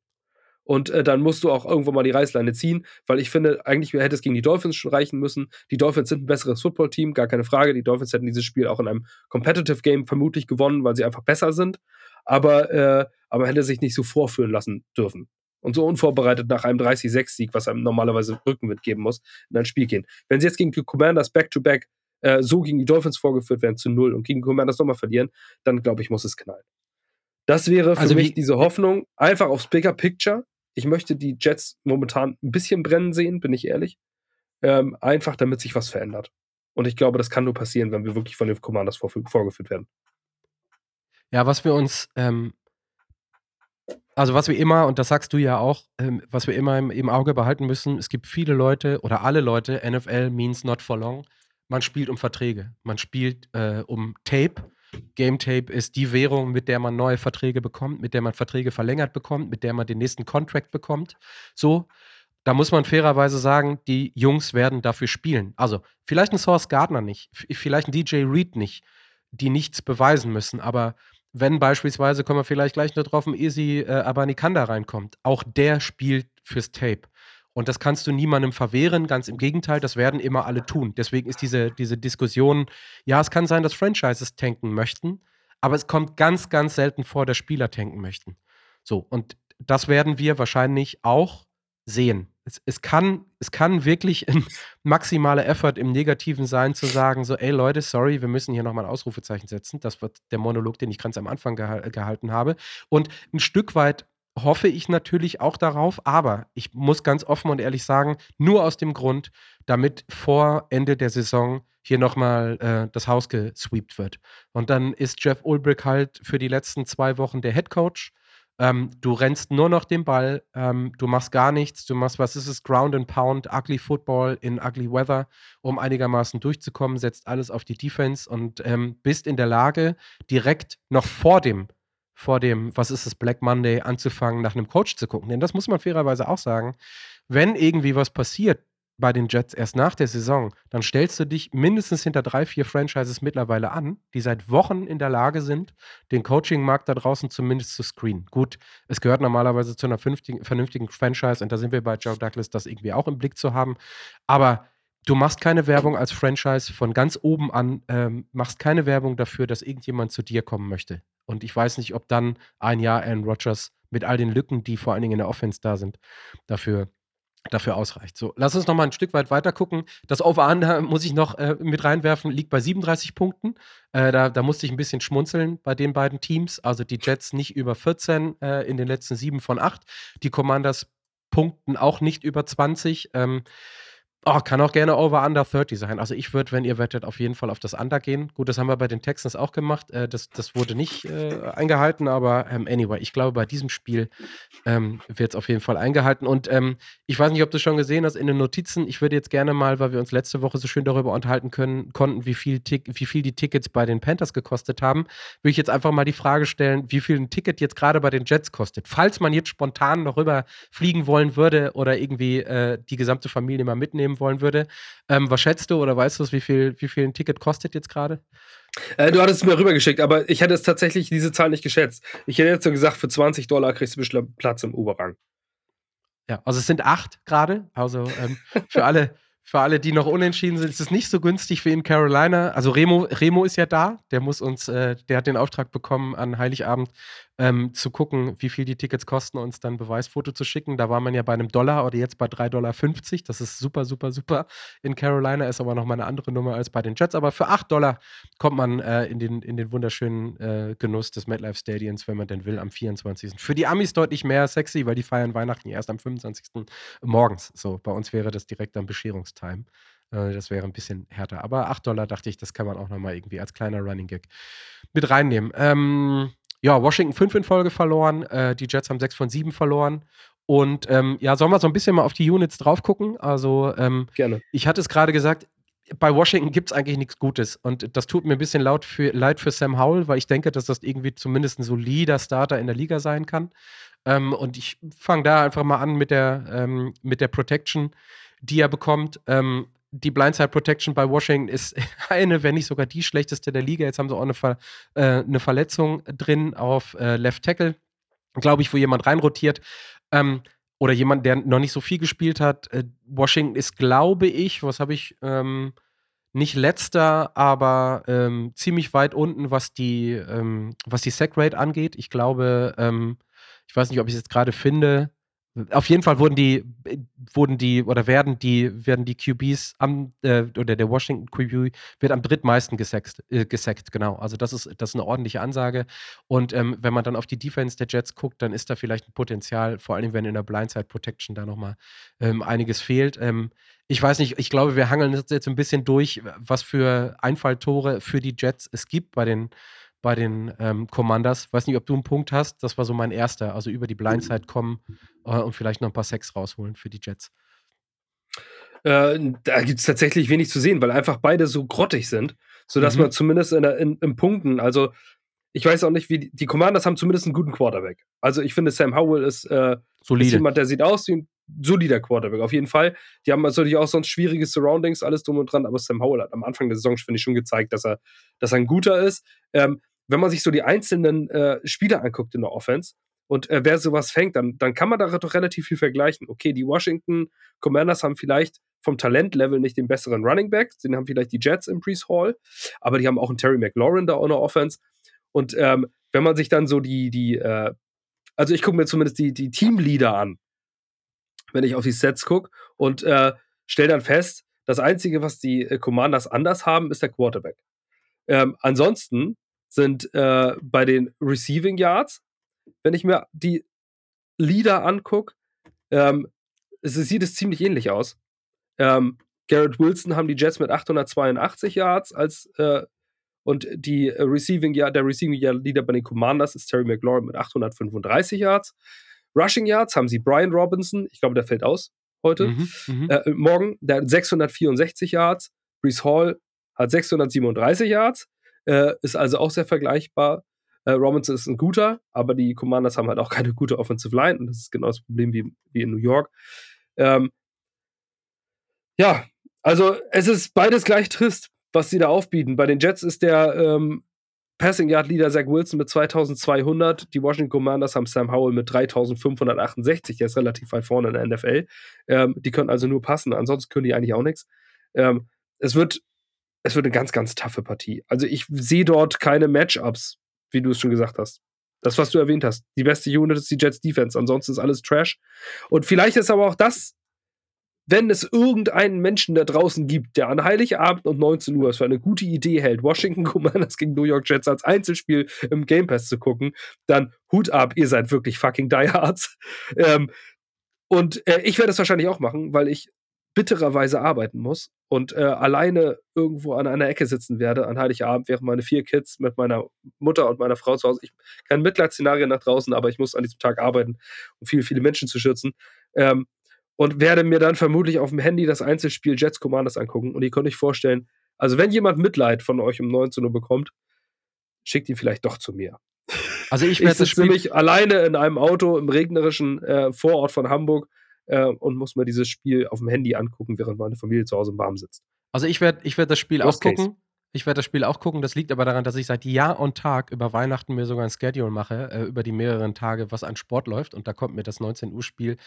Und äh, dann musst du auch irgendwo mal die Reißleine ziehen, weil ich finde, eigentlich hätte es gegen die Dolphins schon reichen müssen. Die Dolphins sind ein besseres Football-Team, gar keine Frage. Die Dolphins hätten dieses Spiel auch in einem Competitive Game vermutlich gewonnen, weil sie einfach besser sind. Aber, äh, aber hätte sich nicht so vorführen lassen dürfen. Und so unvorbereitet nach einem 30-6-Sieg, was einem normalerweise Rückenwind geben muss, in ein Spiel gehen. Wenn sie jetzt gegen die Commanders back-to-back -back, äh, so gegen die Dolphins vorgeführt werden zu null und gegen die Commanders nochmal verlieren, dann glaube ich, muss es knallen. Das wäre für also mich diese Hoffnung, einfach aufs Bigger Picture. Ich möchte die Jets momentan ein bisschen brennen sehen, bin ich ehrlich. Ähm, einfach damit sich was verändert. Und ich glaube, das kann nur passieren, wenn wir wirklich von den Commanders vor, vorgeführt werden. Ja, was wir uns, ähm, also was wir immer, und das sagst du ja auch, ähm, was wir immer im, im, Auge behalten müssen, es gibt viele Leute oder alle Leute, NFL means not for long. Man spielt um Verträge, man spielt äh, um Tape Game Tape ist die Währung, mit der man neue Verträge bekommt, mit der man Verträge verlängert bekommt, mit der man den nächsten Contract bekommt. So, da muss man fairerweise sagen, die Jungs werden dafür spielen. Also, vielleicht ein Source Gardner nicht, vielleicht ein DJ Reed nicht, die nichts beweisen müssen, aber wenn beispielsweise, kommen wir vielleicht gleich noch drauf, ein Easy äh, Abanikanda reinkommt, auch der spielt fürs Tape. Und das kannst du niemandem verwehren, ganz im Gegenteil, das werden immer alle tun. Deswegen ist diese, diese Diskussion, ja, es kann sein, dass Franchises tanken möchten, aber es kommt ganz, ganz selten vor, dass Spieler tanken möchten. So, und das werden wir wahrscheinlich auch sehen. Es, es, kann, es kann wirklich ein maximaler Effort im Negativen sein, zu sagen, so, ey Leute, sorry, wir müssen hier nochmal ein Ausrufezeichen setzen. Das wird der Monolog, den ich ganz am Anfang geha gehalten habe. Und ein Stück weit hoffe ich natürlich auch darauf, aber ich muss ganz offen und ehrlich sagen, nur aus dem Grund, damit vor Ende der Saison hier nochmal äh, das Haus gesweept wird. Und dann ist Jeff Ulbrich halt für die letzten zwei Wochen der Head Coach. Ähm, du rennst nur noch den Ball, ähm, du machst gar nichts, du machst, was ist es, Ground and Pound, Ugly Football in Ugly Weather, um einigermaßen durchzukommen, setzt alles auf die Defense und ähm, bist in der Lage, direkt noch vor dem vor dem, was ist das, Black Monday anzufangen, nach einem Coach zu gucken. Denn das muss man fairerweise auch sagen. Wenn irgendwie was passiert bei den Jets erst nach der Saison, dann stellst du dich mindestens hinter drei, vier Franchises mittlerweile an, die seit Wochen in der Lage sind, den Coaching-Markt da draußen zumindest zu screenen. Gut, es gehört normalerweise zu einer vernünftigen Franchise und da sind wir bei Joe Douglas, das irgendwie auch im Blick zu haben. Aber du machst keine Werbung als Franchise von ganz oben an, ähm, machst keine Werbung dafür, dass irgendjemand zu dir kommen möchte. Und ich weiß nicht, ob dann ein Jahr Aaron Rodgers mit all den Lücken, die vor allen Dingen in der Offense da sind, dafür dafür ausreicht. So, lass uns noch mal ein Stück weit weiter gucken. Das Over-Under muss ich noch äh, mit reinwerfen, liegt bei 37 Punkten. Äh, da, da, musste ich ein bisschen schmunzeln bei den beiden Teams. Also die Jets nicht über 14 äh, in den letzten sieben von acht. Die Commanders punkten auch nicht über 20. Ähm, Oh, kann auch gerne over under 30 sein. Also ich würde, wenn ihr wettet, auf jeden Fall auf das Under gehen. Gut, das haben wir bei den Texans auch gemacht. Äh, das, das wurde nicht äh, eingehalten, aber ähm, anyway, ich glaube, bei diesem Spiel ähm, wird es auf jeden Fall eingehalten. Und ähm, ich weiß nicht, ob du schon gesehen hast in den Notizen. Ich würde jetzt gerne mal, weil wir uns letzte Woche so schön darüber unterhalten können, konnten, wie viel, wie viel die Tickets bei den Panthers gekostet haben, würde ich jetzt einfach mal die Frage stellen, wie viel ein Ticket jetzt gerade bei den Jets kostet. Falls man jetzt spontan noch rüber fliegen wollen würde oder irgendwie äh, die gesamte Familie mal mitnehmen wollen würde. Ähm, was schätzt du oder weißt du, wie viel, wie viel ein Ticket kostet jetzt gerade? Äh, du hattest es mir rübergeschickt, aber ich hätte es tatsächlich diese Zahl nicht geschätzt. Ich hätte jetzt so gesagt, für 20 Dollar kriegst du bestimmt Platz im Oberrang. Ja, also es sind acht gerade. Also ähm, für alle. Für alle, die noch unentschieden sind, ist es nicht so günstig wie in Carolina. Also Remo, Remo ist ja da, der muss uns, äh, der hat den Auftrag bekommen, an Heiligabend ähm, zu gucken, wie viel die Tickets kosten, uns dann ein Beweisfoto zu schicken. Da war man ja bei einem Dollar oder jetzt bei 3,50 Dollar. Das ist super, super, super. In Carolina ist aber nochmal eine andere Nummer als bei den Jets. Aber für 8 Dollar kommt man äh, in, den, in den wunderschönen äh, Genuss des MetLife Stadiums, wenn man denn will, am 24. Für die Amis deutlich mehr sexy, weil die feiern Weihnachten erst am 25. morgens. So, bei uns wäre das direkt am Bescherungstime. Äh, das wäre ein bisschen härter. Aber 8 Dollar dachte ich, das kann man auch nochmal irgendwie als kleiner Running Gag mit reinnehmen. Ähm, ja, Washington 5 in Folge verloren, äh, die Jets haben 6 von 7 verloren. Und ähm, ja, sollen wir so ein bisschen mal auf die Units drauf gucken? Also, ähm, Gerne. Ich hatte es gerade gesagt, bei Washington gibt es eigentlich nichts Gutes. Und das tut mir ein bisschen laut für, leid für Sam Howell, weil ich denke, dass das irgendwie zumindest ein solider Starter in der Liga sein kann. Ähm, und ich fange da einfach mal an mit der, ähm, mit der Protection, die er bekommt. Ähm, die Blindside Protection bei Washington ist eine, wenn nicht sogar die schlechteste der Liga. Jetzt haben sie auch eine, Ver äh, eine Verletzung drin auf äh, Left Tackle, glaube ich, wo jemand reinrotiert. Ähm, oder jemand, der noch nicht so viel gespielt hat. Äh, Washington ist, glaube ich, was habe ich, ähm, nicht letzter, aber ähm, ziemlich weit unten, was die, ähm, was die Sack Rate angeht. Ich glaube, ähm, ich weiß nicht, ob ich es jetzt gerade finde. Auf jeden Fall wurden die, wurden die oder werden die, werden die QBs am, äh, oder der Washington QB wird am drittmeisten gesackt, äh, gesackt, genau. Also das ist, das ist eine ordentliche Ansage. Und ähm, wenn man dann auf die Defense der Jets guckt, dann ist da vielleicht ein Potenzial, vor allem wenn in der Blindside Protection da nochmal ähm, einiges fehlt. Ähm, ich weiß nicht, ich glaube, wir hangeln jetzt ein bisschen durch, was für Einfalltore für die Jets es gibt bei den bei den ähm, Commanders. Weiß nicht, ob du einen Punkt hast. Das war so mein erster. Also über die Blindside kommen äh, und vielleicht noch ein paar Sex rausholen für die Jets. Äh, da gibt es tatsächlich wenig zu sehen, weil einfach beide so grottig sind, sodass mhm. man zumindest in, in, in, Punkten, also ich weiß auch nicht, wie die, die, Commanders haben zumindest einen guten Quarterback. Also ich finde, Sam Howell ist, äh, ist jemand, der sieht aus wie ein solider Quarterback, auf jeden Fall. Die haben natürlich auch sonst schwierige Surroundings, alles drum und dran, aber Sam Howell hat am Anfang der Saison, finde ich, schon gezeigt, dass er, dass er ein guter ist. Ähm, wenn man sich so die einzelnen äh, Spieler anguckt in der Offense und äh, wer sowas fängt, dann, dann kann man da doch relativ viel vergleichen. Okay, die Washington Commanders haben vielleicht vom Talentlevel nicht den besseren Running Back, den haben vielleicht die Jets im Brees Hall, aber die haben auch einen Terry McLaurin da in der Offense. Und ähm, wenn man sich dann so die, die, äh, also ich gucke mir zumindest die, die Teamleader an, wenn ich auf die Sets gucke und äh, stelle dann fest, das Einzige, was die äh, Commanders anders haben, ist der Quarterback. Ähm, ansonsten sind äh, bei den Receiving Yards, wenn ich mir die Leader angucke, ähm, es, sieht es ziemlich ähnlich aus. Ähm, Garrett Wilson haben die Jets mit 882 Yards als äh, und die Receiving Yard, der Receiving Yard Leader bei den Commanders ist Terry McLaurin mit 835 Yards. Rushing Yards haben sie Brian Robinson, ich glaube, der fällt aus heute, mhm, mhm. äh, morgen, der hat 664 Yards. Brees Hall hat 637 Yards. Äh, ist also auch sehr vergleichbar. Äh, Robinson ist ein guter, aber die Commanders haben halt auch keine gute Offensive Line und das ist genau das Problem wie, wie in New York. Ähm, ja, also es ist beides gleich trist, was sie da aufbieten. Bei den Jets ist der ähm, Passing Yard Leader Zach Wilson mit 2200. Die Washington Commanders haben Sam Howell mit 3568. Der ist relativ weit vorne in der NFL. Ähm, die können also nur passen. Ansonsten können die eigentlich auch nichts. Ähm, es wird es wird eine ganz, ganz taffe Partie. Also ich sehe dort keine Matchups, wie du es schon gesagt hast. Das, was du erwähnt hast. Die beste Unit ist die Jets Defense. Ansonsten ist alles Trash. Und vielleicht ist aber auch das, wenn es irgendeinen Menschen da draußen gibt, der an Heiligabend und 19 Uhr es für eine gute Idee hält, Washington Commanders gegen New York Jets als Einzelspiel im Game Pass zu gucken, dann Hut ab, ihr seid wirklich fucking Diehards. Ähm, und äh, ich werde es wahrscheinlich auch machen, weil ich bittererweise arbeiten muss und äh, alleine irgendwo an einer Ecke sitzen werde an Heiligabend, während meine vier Kids mit meiner Mutter und meiner Frau zu Hause. Ich kein Mitleidsszenario nach draußen, aber ich muss an diesem Tag arbeiten, um viele, viele Menschen zu schützen. Ähm, und werde mir dann vermutlich auf dem Handy das Einzelspiel Jets Commanders angucken. Und ihr könnt euch vorstellen, also wenn jemand Mitleid von euch um 19 Uhr bekommt, schickt ihn vielleicht doch zu mir. Also ich werde das Spiel nämlich alleine in einem Auto im regnerischen äh, Vorort von Hamburg äh, und muss mir dieses Spiel auf dem Handy angucken, während meine Familie zu Hause im Warm sitzt. Also ich werde ich werd das Spiel Worst auch gucken. Ich werde das Spiel auch gucken. Das liegt aber daran, dass ich seit Jahr und Tag über Weihnachten mir sogar ein Schedule mache, äh, über die mehreren Tage, was an Sport läuft. Und da kommt mir das 19 Uhr Spiel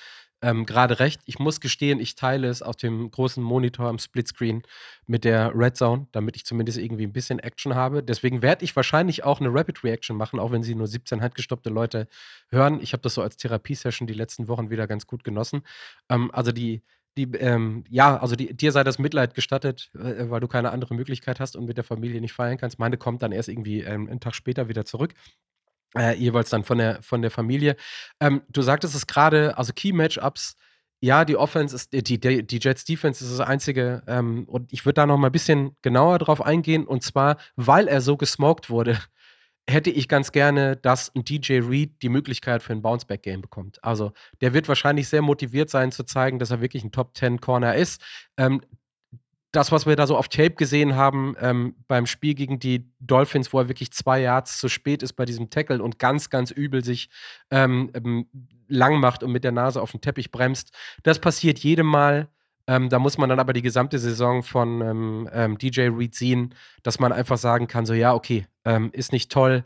ähm, gerade recht. Ich muss gestehen, ich teile es auf dem großen Monitor am Splitscreen mit der Red Zone, damit ich zumindest irgendwie ein bisschen Action habe. Deswegen werde ich wahrscheinlich auch eine Rapid Reaction machen, auch wenn sie nur 17 handgestoppte Leute hören. Ich habe das so als Therapiesession die letzten Wochen wieder ganz gut genossen. Ähm, also die die, ähm, ja, also die, dir sei das Mitleid gestattet, äh, weil du keine andere Möglichkeit hast und mit der Familie nicht feiern kannst. Meine kommt dann erst irgendwie ähm, einen Tag später wieder zurück. Äh, jeweils dann von der, von der Familie. Ähm, du sagtest es gerade, also Key-Matchups, ja, die Offense ist, die, die, die Jets Defense ist das einzige, ähm, und ich würde da noch mal ein bisschen genauer drauf eingehen, und zwar, weil er so gesmoked wurde hätte ich ganz gerne, dass ein DJ Reed die Möglichkeit für ein Bounceback-Game bekommt. Also, der wird wahrscheinlich sehr motiviert sein, zu zeigen, dass er wirklich ein Top-10-Corner ist. Ähm, das, was wir da so auf Tape gesehen haben ähm, beim Spiel gegen die Dolphins, wo er wirklich zwei Yards zu spät ist bei diesem Tackle und ganz, ganz übel sich ähm, ähm lang macht und mit der Nase auf den Teppich bremst, das passiert jedem Mal. Ähm, da muss man dann aber die gesamte Saison von ähm, ähm, DJ Reed sehen, dass man einfach sagen kann: so, ja, okay, ähm, ist nicht toll.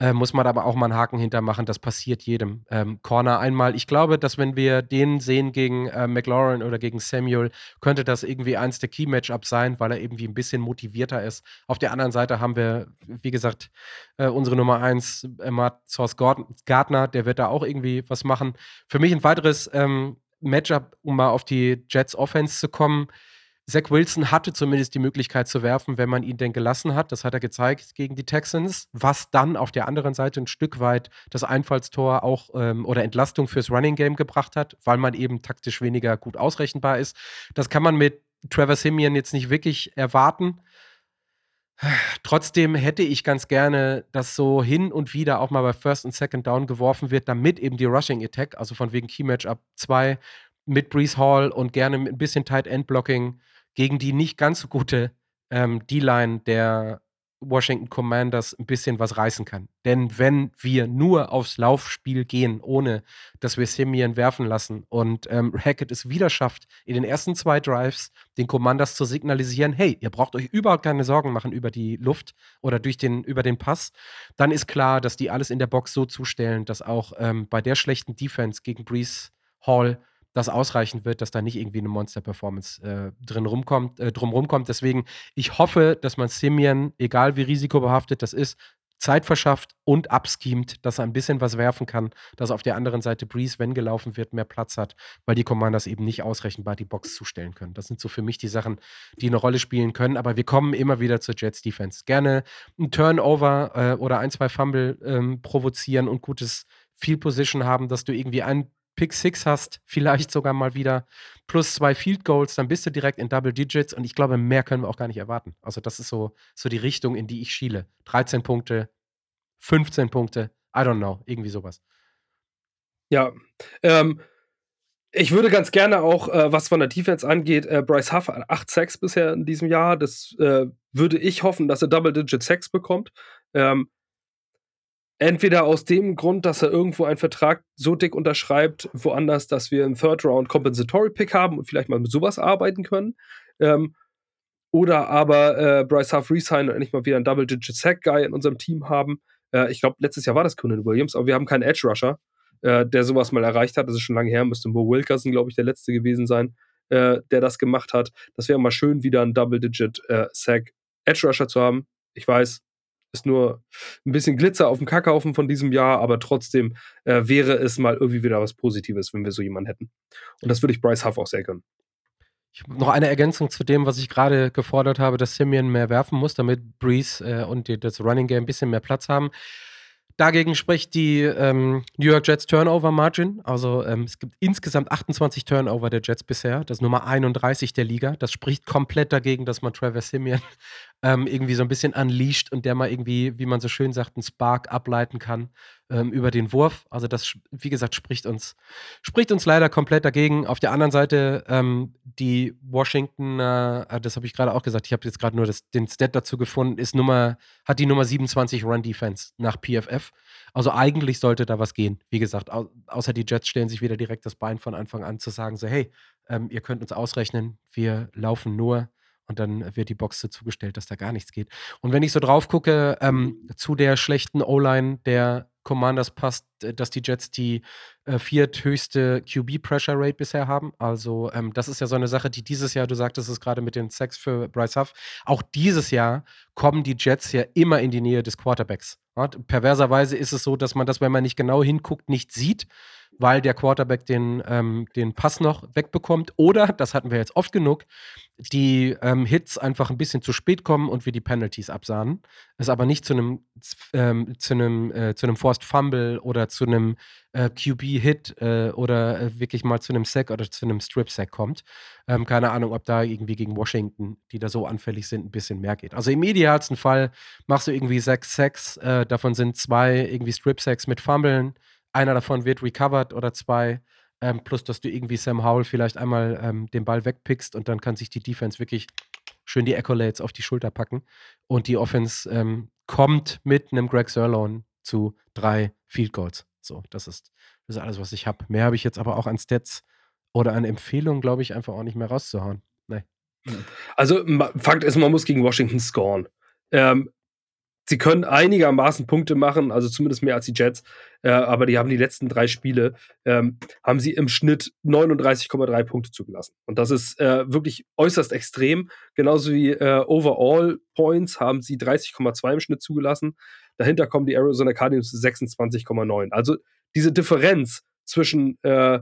Äh, muss man aber auch mal einen Haken hintermachen, das passiert jedem. Ähm, Corner einmal. Ich glaube, dass wenn wir den sehen gegen äh, McLaurin oder gegen Samuel, könnte das irgendwie eins der Key-Matchups sein, weil er irgendwie ein bisschen motivierter ist. Auf der anderen Seite haben wir, wie gesagt, äh, unsere Nummer eins, äh, Matt Source Gardner, der wird da auch irgendwie was machen. Für mich ein weiteres ähm, Matchup, um mal auf die Jets Offense zu kommen. Zach Wilson hatte zumindest die Möglichkeit zu werfen, wenn man ihn denn gelassen hat. Das hat er gezeigt gegen die Texans, was dann auf der anderen Seite ein Stück weit das Einfallstor auch ähm, oder Entlastung fürs Running Game gebracht hat, weil man eben taktisch weniger gut ausrechenbar ist. Das kann man mit Trevor Simeon jetzt nicht wirklich erwarten. Trotzdem hätte ich ganz gerne, dass so hin und wieder auch mal bei First und Second Down geworfen wird, damit eben die Rushing Attack, also von wegen Key Matchup 2 mit Brees Hall und gerne mit ein bisschen Tight End Blocking gegen die nicht ganz so gute ähm, D-Line der Washington Commanders ein bisschen was reißen kann. Denn wenn wir nur aufs Laufspiel gehen, ohne dass wir Simeon werfen lassen und ähm, Hackett es wieder schafft, in den ersten zwei Drives den Commanders zu signalisieren, hey, ihr braucht euch überhaupt keine Sorgen machen über die Luft oder durch den, über den Pass, dann ist klar, dass die alles in der Box so zustellen, dass auch ähm, bei der schlechten Defense gegen Brees Hall das ausreichen wird, dass da nicht irgendwie eine Monster-Performance äh, drin rumkommt, äh, drum rumkommt. Deswegen, ich hoffe, dass man Simeon, egal wie risikobehaftet das ist, Zeit verschafft und abschemt, dass er ein bisschen was werfen kann, dass auf der anderen Seite Breeze, wenn gelaufen wird, mehr Platz hat, weil die Commanders eben nicht ausrechenbar die Box zustellen können. Das sind so für mich die Sachen, die eine Rolle spielen können, aber wir kommen immer wieder zur Jets Defense. Gerne ein Turnover äh, oder ein, zwei Fumble ähm, provozieren und gutes Field Position haben, dass du irgendwie ein Pick Six hast, vielleicht sogar mal wieder, plus zwei Field Goals, dann bist du direkt in Double Digits und ich glaube, mehr können wir auch gar nicht erwarten. Also, das ist so, so die Richtung, in die ich schiele. 13 Punkte, 15 Punkte, I don't know, irgendwie sowas. Ja, ähm, ich würde ganz gerne auch, äh, was von der Defense angeht, äh, Bryce Huff hat 8 Sacks bisher in diesem Jahr. Das äh, würde ich hoffen, dass er Double-Digit Sacks bekommt. Ähm, Entweder aus dem Grund, dass er irgendwo einen Vertrag so dick unterschreibt, woanders, dass wir einen Third Round Compensatory Pick haben und vielleicht mal mit sowas arbeiten können. Ähm, oder aber äh, Bryce Huff resign und endlich mal wieder einen Double-Digit Sack Guy in unserem Team haben. Äh, ich glaube, letztes Jahr war das Conan Williams, aber wir haben keinen Edge Rusher, äh, der sowas mal erreicht hat. Das ist schon lange her, müsste Mo Wilkerson, glaube ich, der letzte gewesen sein, äh, der das gemacht hat. Das wäre mal schön, wieder einen Double-Digit äh, zu haben. Ich weiß, ist nur ein bisschen Glitzer auf dem Kackhaufen von diesem Jahr, aber trotzdem äh, wäre es mal irgendwie wieder was Positives, wenn wir so jemanden hätten. Und das würde ich Bryce Huff auch sehr gönnen. Ich, noch eine Ergänzung zu dem, was ich gerade gefordert habe, dass Simeon mehr werfen muss, damit Breeze äh, und die, das Running Game ein bisschen mehr Platz haben. Dagegen spricht die ähm, New York Jets Turnover Margin. Also ähm, es gibt insgesamt 28 Turnover der Jets bisher. Das ist Nummer 31 der Liga. Das spricht komplett dagegen, dass man Travis Simeon ähm, irgendwie so ein bisschen unleasht und der mal irgendwie, wie man so schön sagt, einen Spark ableiten kann ähm, über den Wurf. Also das, wie gesagt, spricht uns, spricht uns leider komplett dagegen. Auf der anderen Seite ähm, die Washington, äh, das habe ich gerade auch gesagt, ich habe jetzt gerade nur das, den Stat dazu gefunden, ist Nummer, hat die Nummer 27 Run Defense nach PFF. Also eigentlich sollte da was gehen. Wie gesagt, au außer die Jets stellen sich wieder direkt das Bein von Anfang an zu sagen, so hey, ähm, ihr könnt uns ausrechnen, wir laufen nur und dann wird die Box zugestellt, dass da gar nichts geht. Und wenn ich so drauf gucke, ähm, zu der schlechten O-Line der Commanders passt, äh, dass die Jets die äh, vierthöchste QB-Pressure-Rate bisher haben. Also, ähm, das ist ja so eine Sache, die dieses Jahr, du sagtest es gerade mit den Sex für Bryce Huff, auch dieses Jahr kommen die Jets ja immer in die Nähe des Quarterbacks. Ja, perverserweise ist es so, dass man das, wenn man nicht genau hinguckt, nicht sieht weil der Quarterback den, ähm, den Pass noch wegbekommt. Oder, das hatten wir jetzt oft genug, die ähm, Hits einfach ein bisschen zu spät kommen und wir die Penalties absahnen. Es aber nicht zu einem ähm, zu einem äh, zu einem Forced Fumble oder zu einem äh, QB-Hit äh, oder äh, wirklich mal zu einem Sack oder zu einem Strip-Sack kommt. Ähm, keine Ahnung, ob da irgendwie gegen Washington, die da so anfällig sind, ein bisschen mehr geht. Also im idealsten Fall machst du irgendwie sechs Sacks, äh, davon sind zwei irgendwie Strip-Sacks mit Fumblen einer davon wird recovered oder zwei. Ähm, plus, dass du irgendwie Sam Howell vielleicht einmal ähm, den Ball wegpickst und dann kann sich die Defense wirklich schön die Accolades auf die Schulter packen. Und die Offense ähm, kommt mit einem Greg Sirlone zu drei Field Goals. So, das ist, das ist alles, was ich habe. Mehr habe ich jetzt aber auch an Stats oder an Empfehlungen, glaube ich, einfach auch nicht mehr rauszuhauen. Nee. Also, Fakt ist, man muss gegen Washington scoren. Ähm, sie können einigermaßen Punkte machen, also zumindest mehr als die Jets, äh, aber die haben die letzten drei Spiele, ähm, haben sie im Schnitt 39,3 Punkte zugelassen. Und das ist äh, wirklich äußerst extrem. Genauso wie äh, Overall Points haben sie 30,2 im Schnitt zugelassen. Dahinter kommen die Arizona Cardinals 26,9. Also diese Differenz zwischen äh,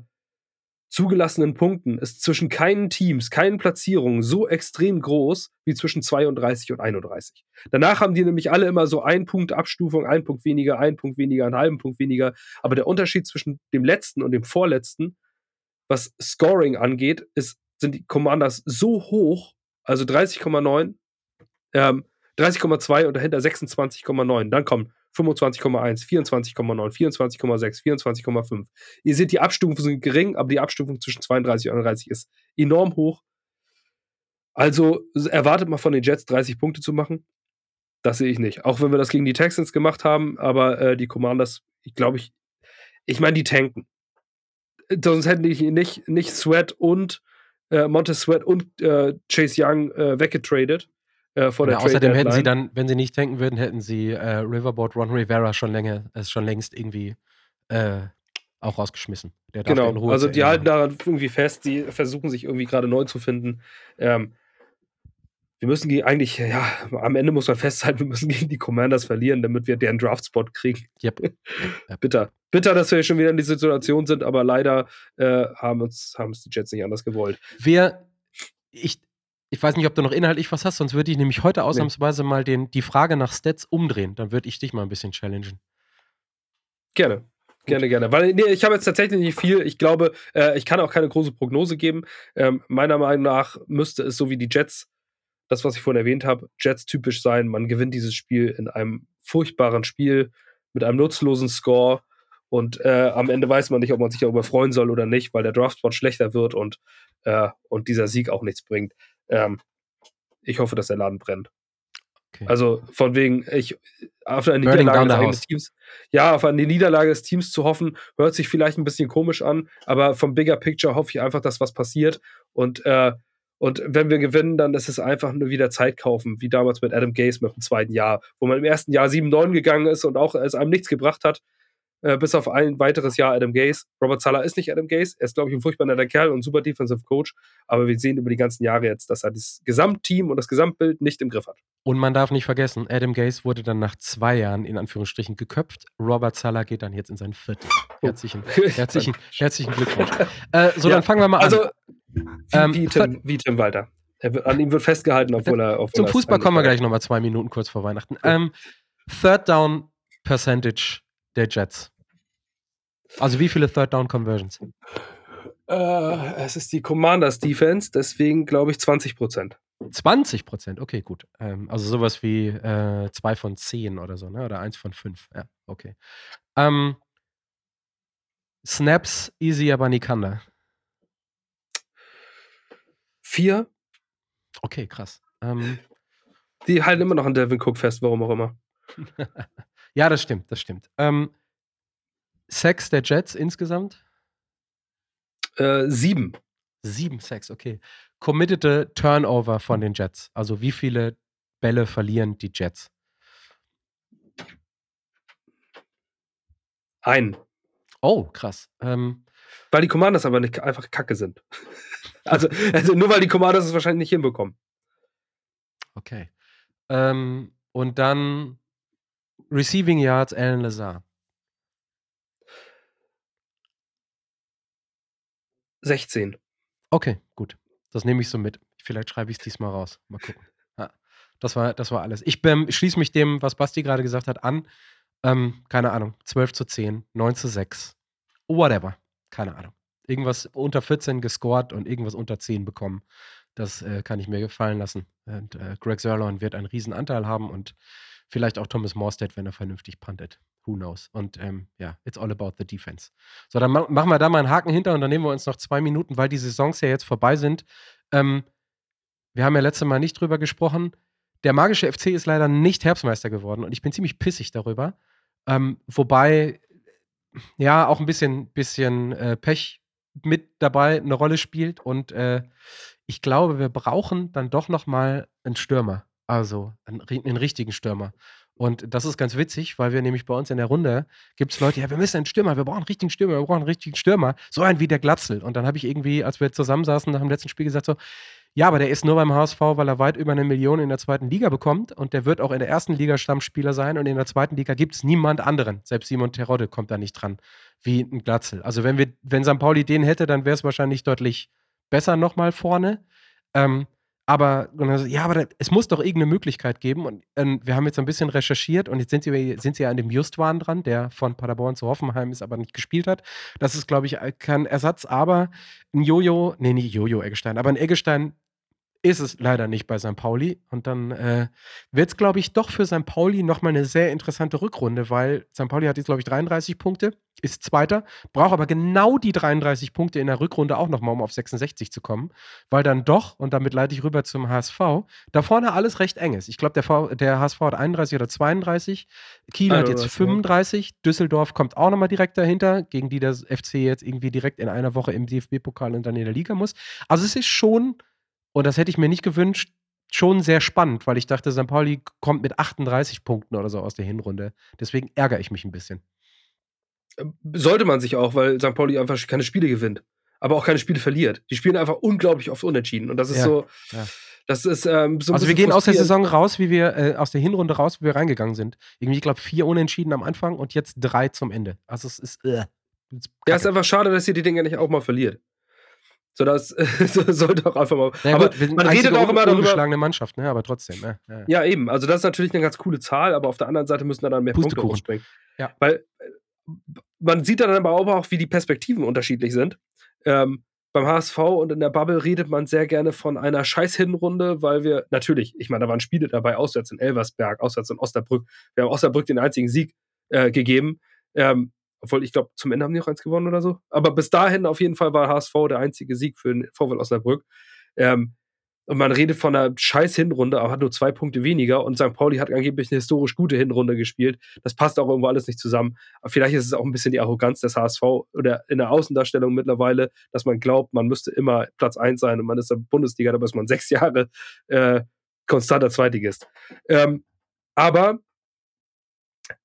zugelassenen Punkten ist zwischen keinen Teams, keinen Platzierungen so extrem groß wie zwischen 32 und 31. Danach haben die nämlich alle immer so ein Punkt Abstufung, ein Punkt weniger, ein Punkt weniger, einen halben Punkt weniger. Aber der Unterschied zwischen dem letzten und dem vorletzten, was Scoring angeht, ist, sind die Commanders so hoch, also 30,9, ähm, 30,2 und dahinter 26,9. Dann kommen 25,1, 24,9, 24,6, 24,5. Ihr seht, die Abstufungen sind gering, aber die Abstufung zwischen 32 und 31 ist enorm hoch. Also erwartet mal von den Jets 30 Punkte zu machen. Das sehe ich nicht. Auch wenn wir das gegen die Texans gemacht haben, aber äh, die Commanders, ich glaube, ich, ich meine, die tanken. Sonst hätten die nicht, nicht Sweat und äh, Montez Sweat und äh, Chase Young äh, weggetradet äh, vor der ja, Außerdem hätten sie dann, wenn sie nicht tanken würden, hätten sie äh, Riverboat Ron Rivera schon länger, ist schon längst irgendwie äh, auch rausgeschmissen. genau, also die halten daran irgendwie fest, die versuchen sich irgendwie gerade neu zu finden. Ähm, wir müssen eigentlich, ja, am Ende muss man festhalten, wir müssen gegen die Commanders verlieren, damit wir deren Draftspot kriegen. Yep. yep. Bitter. Bitter, dass wir schon wieder in die Situation sind, aber leider äh, haben uns haben es die Jets nicht anders gewollt. Wer, ich, ich weiß nicht, ob du noch inhaltlich was hast, sonst würde ich nämlich heute ausnahmsweise nee. mal den, die Frage nach Stats umdrehen. Dann würde ich dich mal ein bisschen challengen. Gerne. Gerne, gerne. Weil nee, ich habe jetzt tatsächlich nicht viel. Ich glaube, äh, ich kann auch keine große Prognose geben. Ähm, meiner Meinung nach müsste es so wie die Jets, das, was ich vorhin erwähnt habe, Jets typisch sein. Man gewinnt dieses Spiel in einem furchtbaren Spiel mit einem nutzlosen Score. Und äh, am Ende weiß man nicht, ob man sich darüber freuen soll oder nicht, weil der Draftspot schlechter wird und, äh, und dieser Sieg auch nichts bringt. Ähm, ich hoffe, dass der Laden brennt. Okay. Also von wegen, ich auf eine Niederlage des Teams, ja, auf eine Niederlage des Teams zu hoffen, hört sich vielleicht ein bisschen komisch an, aber vom Bigger Picture hoffe ich einfach, dass was passiert. Und, äh, und wenn wir gewinnen, dann ist es einfach nur wieder Zeit kaufen, wie damals mit Adam Gase mit dem zweiten Jahr, wo man im ersten Jahr 7-9 gegangen ist und auch es einem nichts gebracht hat. Äh, bis auf ein weiteres Jahr Adam Gase. Robert Sala ist nicht Adam Gase. Er ist, glaube ich, ein furchtbar netter Kerl und ein super Defensive Coach. Aber wir sehen über die ganzen Jahre jetzt, dass er das Gesamtteam und das Gesamtbild nicht im Griff hat. Und man darf nicht vergessen, Adam Gase wurde dann nach zwei Jahren in Anführungsstrichen geköpft. Robert Sala geht dann jetzt in sein viertes. Oh. Herzlichen, herzlichen, herzlichen Glückwunsch. Äh, so, ja, dann fangen wir mal an. Also, wie, ähm, wie, Tim, wie Tim Walter. Wird, an ihm wird festgehalten, obwohl er. Obwohl zum Fußball kommen wir gleich nochmal zwei Minuten kurz vor Weihnachten. Ähm, Third Down Percentage der Jets. Also wie viele Third Down Conversions? Äh, es ist die Commanders Defense, deswegen glaube ich 20 Prozent. 20 Prozent, okay, gut. Ähm, also sowas wie äh, zwei von zehn oder so, ne? Oder eins von fünf. Ja, okay. Ähm, Snaps easy, aber Nikanda. Vier. Okay, krass. Ähm, die halten immer noch an Devin Cook fest, warum auch immer. ja, das stimmt, das stimmt. Ähm, Sex der Jets insgesamt? Äh, sieben. Sieben Sex, okay. Committete Turnover von den Jets. Also wie viele Bälle verlieren die Jets? Ein. Oh, krass. Ähm, weil die Commanders aber nicht einfach kacke sind. also, also nur weil die Commanders es wahrscheinlich nicht hinbekommen. Okay. Ähm, und dann Receiving Yards Alan Lazar. 16. Okay, gut. Das nehme ich so mit. Vielleicht schreibe ich es diesmal raus. Mal gucken. Ja, das, war, das war alles. Ich ähm, schließe mich dem, was Basti gerade gesagt hat, an. Ähm, keine Ahnung. 12 zu 10, 9 zu 6. Whatever. Keine Ahnung. Irgendwas unter 14 gescored und irgendwas unter 10 bekommen. Das äh, kann ich mir gefallen lassen. Und äh, Greg Sirlon wird einen riesen Anteil haben und vielleicht auch Thomas Morstead, wenn er vernünftig puntet who knows? Und ähm, ja, it's all about the defense. So, dann ma machen wir da mal einen Haken hinter und dann nehmen wir uns noch zwei Minuten, weil die Saisons ja jetzt vorbei sind. Ähm, wir haben ja letztes Mal nicht drüber gesprochen. Der magische FC ist leider nicht Herbstmeister geworden und ich bin ziemlich pissig darüber. Ähm, wobei, ja, auch ein bisschen, bisschen äh, Pech mit dabei eine Rolle spielt und äh, ich glaube, wir brauchen dann doch noch mal einen Stürmer. Also einen, einen richtigen Stürmer. Und das ist ganz witzig, weil wir nämlich bei uns in der Runde gibt es Leute, ja, wir müssen einen Stürmer, wir brauchen einen richtigen Stürmer, wir brauchen einen richtigen Stürmer. So einen wie der Glatzel. Und dann habe ich irgendwie, als wir zusammensaßen nach dem letzten Spiel gesagt so, ja, aber der ist nur beim HSV, weil er weit über eine Million in der zweiten Liga bekommt und der wird auch in der ersten Liga Stammspieler sein und in der zweiten Liga gibt es niemand anderen. Selbst Simon Terodde kommt da nicht dran, wie ein Glatzel. Also wenn wir, wenn St. Pauli den hätte, dann wäre es wahrscheinlich deutlich besser nochmal vorne. Ähm, aber, ja, aber da, es muss doch irgendeine Möglichkeit geben. Und ähm, wir haben jetzt ein bisschen recherchiert und jetzt sind sie, sind sie ja an dem Justwan dran, der von Paderborn zu Hoffenheim ist, aber nicht gespielt hat. Das ist, glaube ich, kein Ersatz, aber ein Jojo, nee, nicht Jojo Eggestein, aber ein Eggestein ist es leider nicht bei St. Pauli. Und dann äh, wird es, glaube ich, doch für St. Pauli nochmal eine sehr interessante Rückrunde, weil St. Pauli hat jetzt, glaube ich, 33 Punkte, ist Zweiter, braucht aber genau die 33 Punkte in der Rückrunde auch nochmal, um auf 66 zu kommen, weil dann doch, und damit leite ich rüber zum HSV, da vorne alles recht eng ist. Ich glaube, der, der, HSV hat 31 oder 32, Kiel also, hat jetzt 35, ja. Düsseldorf kommt auch nochmal direkt dahinter, gegen die das FC jetzt irgendwie direkt in einer Woche im DFB-Pokal und dann in der Liga muss. Also es ist schon und das hätte ich mir nicht gewünscht. Schon sehr spannend, weil ich dachte, St. Pauli kommt mit 38 Punkten oder so aus der Hinrunde. Deswegen ärgere ich mich ein bisschen. Ähm, sollte man sich auch, weil St. Pauli einfach keine Spiele gewinnt, aber auch keine Spiele verliert. Die spielen einfach unglaublich oft unentschieden. Und das ist ja, so. Ja. Das ist ähm, so Also wir gehen aus der Saison raus, wie wir, äh, aus der Hinrunde raus, wie wir reingegangen sind. Irgendwie, ich glaube, vier Unentschieden am Anfang und jetzt drei zum Ende. Also es ist. Äh, ja, ist einfach schade, dass ihr die Dinge nicht auch mal verliert. So, das sollte auch einfach mal. Ja, aber gut, man redet auch immer darüber. Mannschaft, ne? aber trotzdem. Ja, ja. ja, eben. Also, das ist natürlich eine ganz coole Zahl, aber auf der anderen Seite müssen da dann mehr Punkte hochspringen. Ja. Weil äh, man sieht dann aber auch, wie die Perspektiven unterschiedlich sind. Ähm, beim HSV und in der Bubble redet man sehr gerne von einer Scheiß-Hinrunde, weil wir natürlich, ich meine, da waren Spiele dabei, auswärts in Elversberg, auswärts in Osnabrück. Wir haben Osnabrück den einzigen Sieg äh, gegeben. Ähm, obwohl, ich glaube, zum Ende haben die noch eins gewonnen oder so. Aber bis dahin auf jeden Fall war HSV der einzige Sieg für den VfL Osnabrück. Ähm, und man redet von einer scheiß Hinrunde, aber hat nur zwei Punkte weniger. Und St. Pauli hat angeblich eine historisch gute Hinrunde gespielt. Das passt auch irgendwo alles nicht zusammen. Aber vielleicht ist es auch ein bisschen die Arroganz des HSV oder in der Außendarstellung mittlerweile, dass man glaubt, man müsste immer Platz 1 sein und man ist der Bundesliga, da ist man sechs Jahre äh, konstanter Zweitligist. Ähm, aber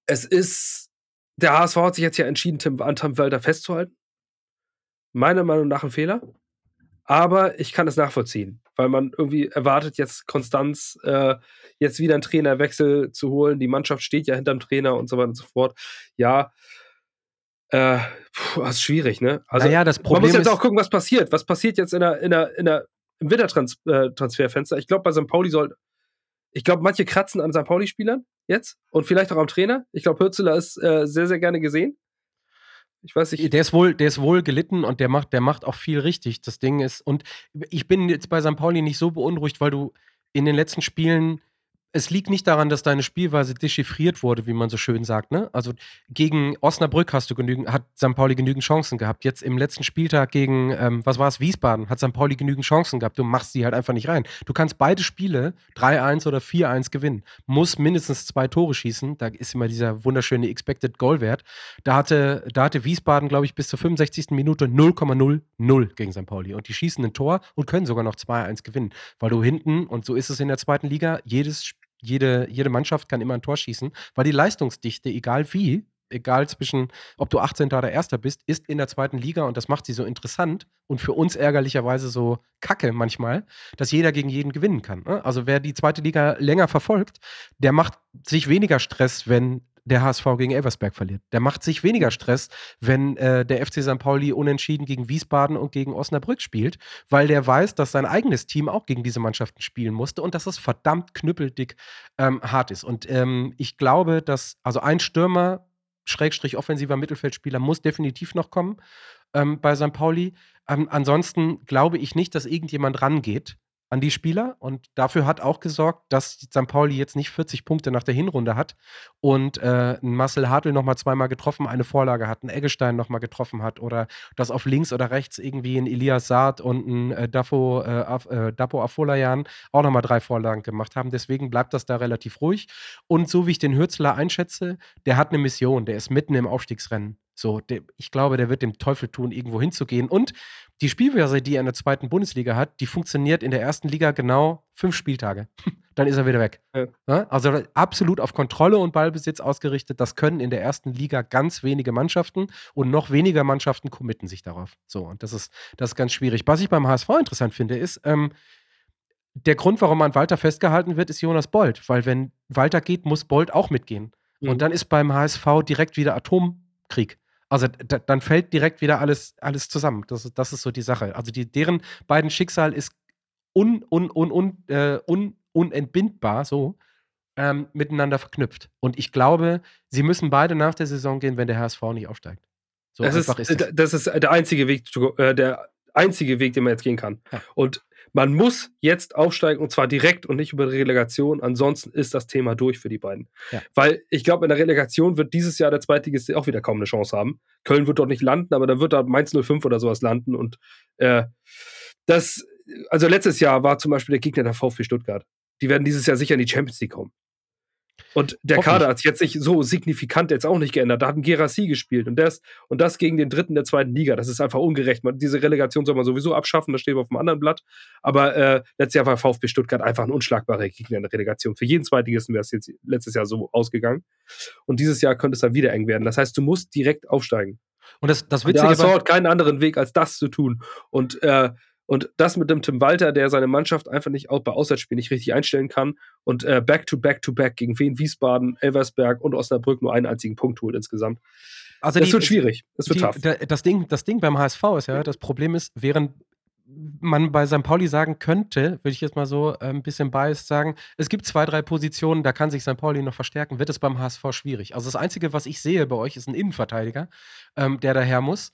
es ist der HSV hat sich jetzt ja entschieden, Tim, an Tim Walter festzuhalten. Meiner Meinung nach ein Fehler. Aber ich kann es nachvollziehen, weil man irgendwie erwartet, jetzt Konstanz, äh, jetzt wieder einen Trainerwechsel zu holen. Die Mannschaft steht ja hinterm Trainer und so weiter und so fort. Ja, äh, puh, das ist schwierig, ne? Also, naja, das Problem man muss jetzt auch gucken, was passiert. Was passiert jetzt in der, in der, in der, im Wintertransferfenster? Ich glaube, bei St. Pauli soll, ich glaube, manche kratzen an St. Pauli-Spielern jetzt und vielleicht auch am Trainer. Ich glaube, Hürzeler ist äh, sehr, sehr gerne gesehen. Ich weiß nicht. Der ist wohl, der ist wohl gelitten und der macht, der macht auch viel richtig. Das Ding ist, und ich bin jetzt bei St. Pauli nicht so beunruhigt, weil du in den letzten Spielen es liegt nicht daran, dass deine Spielweise dechiffriert wurde, wie man so schön sagt. Ne? Also gegen Osnabrück hast du genügend, hat St. Pauli genügend Chancen gehabt. Jetzt im letzten Spieltag gegen, ähm, was war es, Wiesbaden, hat St. Pauli genügend Chancen gehabt. Du machst sie halt einfach nicht rein. Du kannst beide Spiele 3-1 oder 4-1 gewinnen. Muss mindestens zwei Tore schießen. Da ist immer dieser wunderschöne Expected Goal-Wert. Da hatte, da hatte Wiesbaden, glaube ich, bis zur 65. Minute 0,00 gegen St. Pauli. Und die schießen ein Tor und können sogar noch 2-1 gewinnen. Weil du hinten, und so ist es in der zweiten Liga, jedes Spiel jede, jede Mannschaft kann immer ein Tor schießen, weil die Leistungsdichte, egal wie, egal zwischen, ob du 18. oder 1. bist, ist in der zweiten Liga und das macht sie so interessant und für uns ärgerlicherweise so kacke manchmal, dass jeder gegen jeden gewinnen kann. Ne? Also wer die zweite Liga länger verfolgt, der macht sich weniger Stress, wenn der HSV gegen Elversberg verliert. Der macht sich weniger Stress, wenn äh, der FC St. Pauli unentschieden gegen Wiesbaden und gegen Osnabrück spielt, weil der weiß, dass sein eigenes Team auch gegen diese Mannschaften spielen musste und dass es verdammt knüppeldick ähm, hart ist. Und ähm, ich glaube, dass also ein Stürmer, Schrägstrich offensiver Mittelfeldspieler, muss definitiv noch kommen ähm, bei St. Pauli. Ähm, ansonsten glaube ich nicht, dass irgendjemand rangeht an die Spieler und dafür hat auch gesorgt, dass St. Pauli jetzt nicht 40 Punkte nach der Hinrunde hat und äh, Marcel Hartl nochmal zweimal getroffen, eine Vorlage hat, ein Eggestein nochmal getroffen hat oder dass auf links oder rechts irgendwie ein Elias Saad und ein äh, Dafo, äh, äh, Dapo Afolayan auch nochmal drei Vorlagen gemacht haben. Deswegen bleibt das da relativ ruhig und so wie ich den Hürzler einschätze, der hat eine Mission, der ist mitten im Aufstiegsrennen So, der, ich glaube, der wird dem Teufel tun, irgendwo hinzugehen. Und die Spielweise, die er in der zweiten Bundesliga hat, die funktioniert in der ersten Liga genau fünf Spieltage. Dann ist er wieder weg. Ja. Also absolut auf Kontrolle und Ballbesitz ausgerichtet. Das können in der ersten Liga ganz wenige Mannschaften und noch weniger Mannschaften committen sich darauf. So, und das ist, das ist ganz schwierig. Was ich beim HSV interessant finde, ist, ähm, der Grund, warum an Walter festgehalten wird, ist Jonas Bold. Weil wenn Walter geht, muss Bold auch mitgehen. Mhm. Und dann ist beim HSV direkt wieder Atomkrieg. Also da, dann fällt direkt wieder alles, alles zusammen. Das, das ist so die Sache. Also die, deren beiden Schicksal ist un, un, un, un, äh, un, unentbindbar so ähm, miteinander verknüpft. Und ich glaube, sie müssen beide nach der Saison gehen, wenn der HSV nicht aufsteigt. So das einfach ist, ist das. das ist der einzige Weg, äh, der einzige Weg, den man jetzt gehen kann. Ja. Und man muss jetzt aufsteigen und zwar direkt und nicht über die Relegation. Ansonsten ist das Thema durch für die beiden. Ja. Weil ich glaube, in der Relegation wird dieses Jahr der Zweitligist auch wieder kaum eine Chance haben. Köln wird dort nicht landen, aber dann wird da Mainz 05 oder sowas landen. Und äh, das, also letztes Jahr war zum Beispiel der Gegner der VfB Stuttgart. Die werden dieses Jahr sicher in die Champions League kommen. Und der Kader hat sich jetzt nicht so signifikant jetzt auch nicht geändert. Da hat ein Gerassi gespielt und das, und das gegen den dritten der zweiten Liga. Das ist einfach ungerecht. Man, diese Relegation soll man sowieso abschaffen, das steht auf dem anderen Blatt. Aber äh, letztes Jahr war VfB Stuttgart einfach ein unschlagbarer Gegner in der Relegation. Für jeden Zweitligisten wäre es jetzt letztes Jahr so ausgegangen. Und dieses Jahr könnte es dann wieder eng werden. Das heißt, du musst direkt aufsteigen. Und das, das Witzige ist. Ja, hat keinen anderen Weg, als das zu tun. Und äh, und das mit dem Tim Walter, der seine Mannschaft einfach nicht auch bei Auswärtsspielen nicht richtig einstellen kann und äh, back to back to back gegen Wien, Wiesbaden, Elversberg und Osnabrück nur einen einzigen Punkt holt insgesamt. Also das die, wird schwierig. Das wird die, tough. Das Ding, das Ding beim HSV ist ja, das Problem ist, während man bei St. Pauli sagen könnte, würde ich jetzt mal so äh, ein bisschen biased sagen, es gibt zwei, drei Positionen, da kann sich St. Pauli noch verstärken, wird es beim HSV schwierig. Also das Einzige, was ich sehe bei euch, ist ein Innenverteidiger, ähm, der daher muss,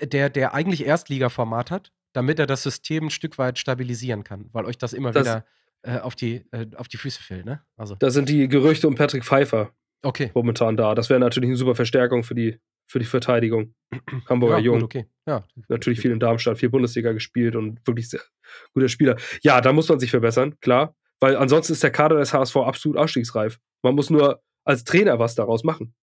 der, der eigentlich Erstliga-Format hat, damit er das System ein Stück weit stabilisieren kann, weil euch das immer das, wieder äh, auf, die, äh, auf die Füße fällt. Ne? Also. Da sind die Gerüchte um Patrick Pfeiffer okay. momentan da. Das wäre natürlich eine super Verstärkung für die, für die Verteidigung. Hamburger ja, Jung. Gut, okay. Ja, natürlich viel in Darmstadt, viel Bundesliga gespielt und wirklich sehr guter Spieler. Ja, da muss man sich verbessern, klar. Weil ansonsten ist der Kader des HSV absolut ausstiegsreif. Man muss nur als Trainer was daraus machen.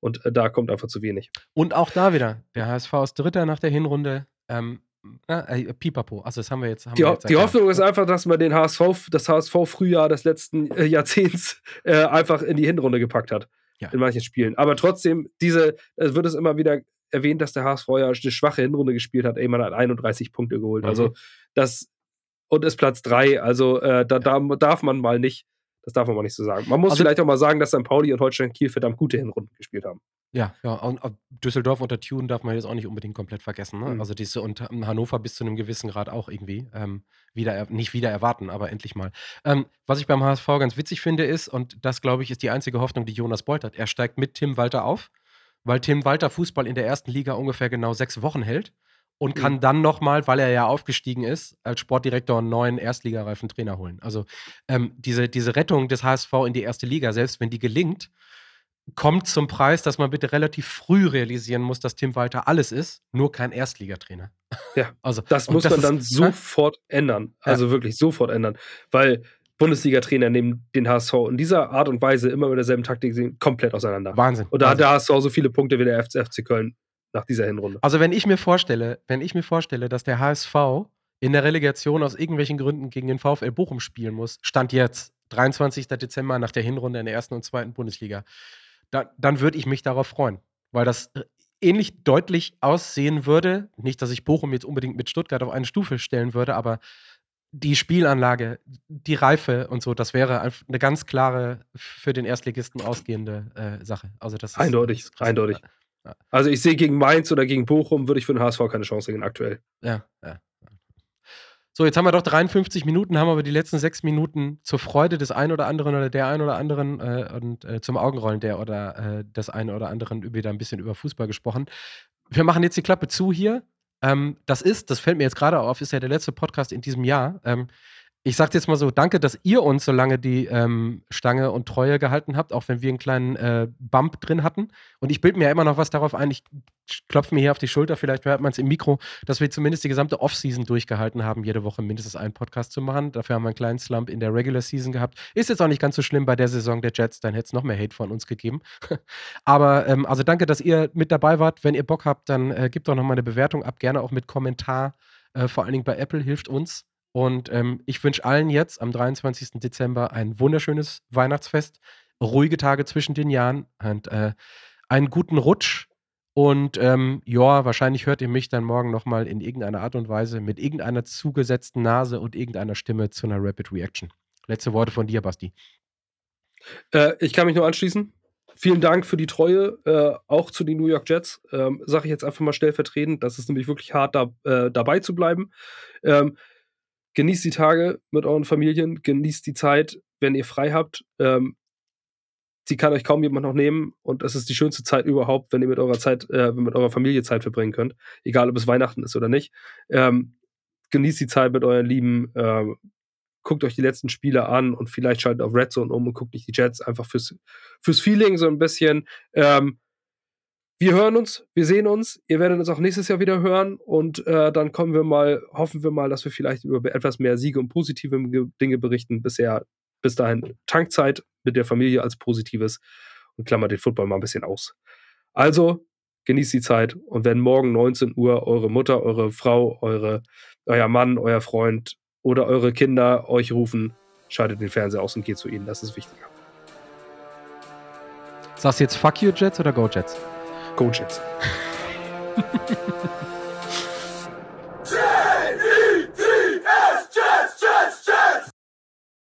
Und äh, da kommt einfach zu wenig. Und auch da wieder, der HSV ist Dritter nach der Hinrunde. Ähm, äh, Pipapo. Also das haben wir jetzt. Haben die, wir jetzt die Hoffnung ist einfach, dass man den HSV, das HSV-Frühjahr des letzten äh, Jahrzehnts äh, einfach in die Hinrunde gepackt hat. Ja. In manchen Spielen. Aber trotzdem, diese, es wird es immer wieder erwähnt, dass der HSV ja eine schwache Hinrunde gespielt hat. Ey, man hat 31 Punkte geholt. Also mhm. Also das und ist Platz 3. Also äh, da, da darf man mal nicht, das darf man mal nicht so sagen. Man muss also, vielleicht auch mal sagen, dass St. Pauli und Holstein Kiel verdammt gute Hinrunden gespielt haben. Ja, ja, und Düsseldorf unter Tune darf man jetzt auch nicht unbedingt komplett vergessen. Ne? Mhm. Also diese und Hannover bis zu einem gewissen Grad auch irgendwie ähm, wieder nicht wieder erwarten, aber endlich mal. Ähm, was ich beim HSV ganz witzig finde ist und das glaube ich ist die einzige Hoffnung, die Jonas Bolt hat. Er steigt mit Tim Walter auf, weil Tim Walter Fußball in der ersten Liga ungefähr genau sechs Wochen hält und mhm. kann dann nochmal, weil er ja aufgestiegen ist, als Sportdirektor einen neuen erstligareifen Trainer holen. Also ähm, diese, diese Rettung des HSV in die erste Liga, selbst wenn die gelingt, kommt zum Preis, dass man bitte relativ früh realisieren muss, dass Tim Walter alles ist, nur kein Erstligatrainer. Ja, also das muss das man dann ist, sofort ja? ändern. Also ja. wirklich sofort ändern. Weil Bundesliga-Trainer nehmen den HSV in dieser Art und Weise immer mit derselben Taktik sehen, komplett auseinander. Wahnsinn. Und da hat der HSV so viele Punkte wie der FC Köln nach dieser Hinrunde. Also wenn ich mir vorstelle, wenn ich mir vorstelle, dass der HSV in der Relegation aus irgendwelchen Gründen gegen den VfL Bochum spielen muss, stand jetzt 23. Dezember nach der Hinrunde in der ersten und zweiten Bundesliga da, dann würde ich mich darauf freuen, weil das äh, ähnlich deutlich aussehen würde. Nicht, dass ich Bochum jetzt unbedingt mit Stuttgart auf eine Stufe stellen würde, aber die Spielanlage, die Reife und so, das wäre eine ganz klare für den Erstligisten ausgehende äh, Sache. Also das ist, eindeutig, das eindeutig. Ja. Also ich sehe gegen Mainz oder gegen Bochum würde ich für den HSV keine Chance sehen aktuell. Ja, ja. So, jetzt haben wir doch 53 Minuten, haben aber die letzten sechs Minuten zur Freude des einen oder anderen oder der einen oder anderen äh, und äh, zum Augenrollen der oder äh, des einen oder anderen wieder ein bisschen über Fußball gesprochen. Wir machen jetzt die Klappe zu hier. Ähm, das ist, das fällt mir jetzt gerade auf, ist ja der letzte Podcast in diesem Jahr. Ähm, ich sag jetzt mal so, danke, dass ihr uns so lange die ähm, Stange und Treue gehalten habt, auch wenn wir einen kleinen äh, Bump drin hatten. Und ich bilde mir ja immer noch was darauf ein. Ich klopfe mir hier auf die Schulter, vielleicht hört man es im Mikro, dass wir zumindest die gesamte Offseason durchgehalten haben, jede Woche mindestens einen Podcast zu machen. Dafür haben wir einen kleinen Slump in der Regular Season gehabt. Ist jetzt auch nicht ganz so schlimm bei der Saison der Jets, dann hätte es noch mehr Hate von uns gegeben. Aber ähm, also danke, dass ihr mit dabei wart. Wenn ihr Bock habt, dann äh, gebt doch noch mal eine Bewertung ab, gerne auch mit Kommentar. Äh, vor allen Dingen bei Apple hilft uns. Und ähm, ich wünsche allen jetzt am 23. Dezember ein wunderschönes Weihnachtsfest, ruhige Tage zwischen den Jahren und äh, einen guten Rutsch. Und ähm, ja, wahrscheinlich hört ihr mich dann morgen nochmal in irgendeiner Art und Weise mit irgendeiner zugesetzten Nase und irgendeiner Stimme zu einer Rapid Reaction. Letzte Worte von dir, Basti. Äh, ich kann mich nur anschließen. Vielen Dank für die Treue, äh, auch zu den New York Jets. Ähm, Sage ich jetzt einfach mal stellvertretend. Das ist nämlich wirklich hart, da, äh, dabei zu bleiben. Ähm, genießt die Tage mit euren Familien, genießt die Zeit, wenn ihr frei habt. Ähm, die kann euch kaum jemand noch nehmen und es ist die schönste Zeit überhaupt, wenn ihr mit eurer Zeit, äh, mit eurer Familie Zeit verbringen könnt, egal ob es Weihnachten ist oder nicht. Ähm, genießt die Zeit mit euren Lieben, äh, guckt euch die letzten Spiele an und vielleicht schaltet auf Red Zone um und guckt nicht die Jets einfach fürs, fürs Feeling so ein bisschen. Ähm, wir hören uns, wir sehen uns. Ihr werdet uns auch nächstes Jahr wieder hören und äh, dann kommen wir mal, hoffen wir mal, dass wir vielleicht über etwas mehr Siege und positive Dinge berichten. Bisher, bis dahin Tankzeit mit der Familie als Positives und klammert den Football mal ein bisschen aus. Also genießt die Zeit und wenn morgen 19 Uhr eure Mutter, eure Frau, eure, euer Mann, euer Freund oder eure Kinder euch rufen, schaltet den Fernseher aus und geht zu ihnen. Das ist wichtiger. Sagst du jetzt Fuck you Jets oder Go Jets? Go Jets.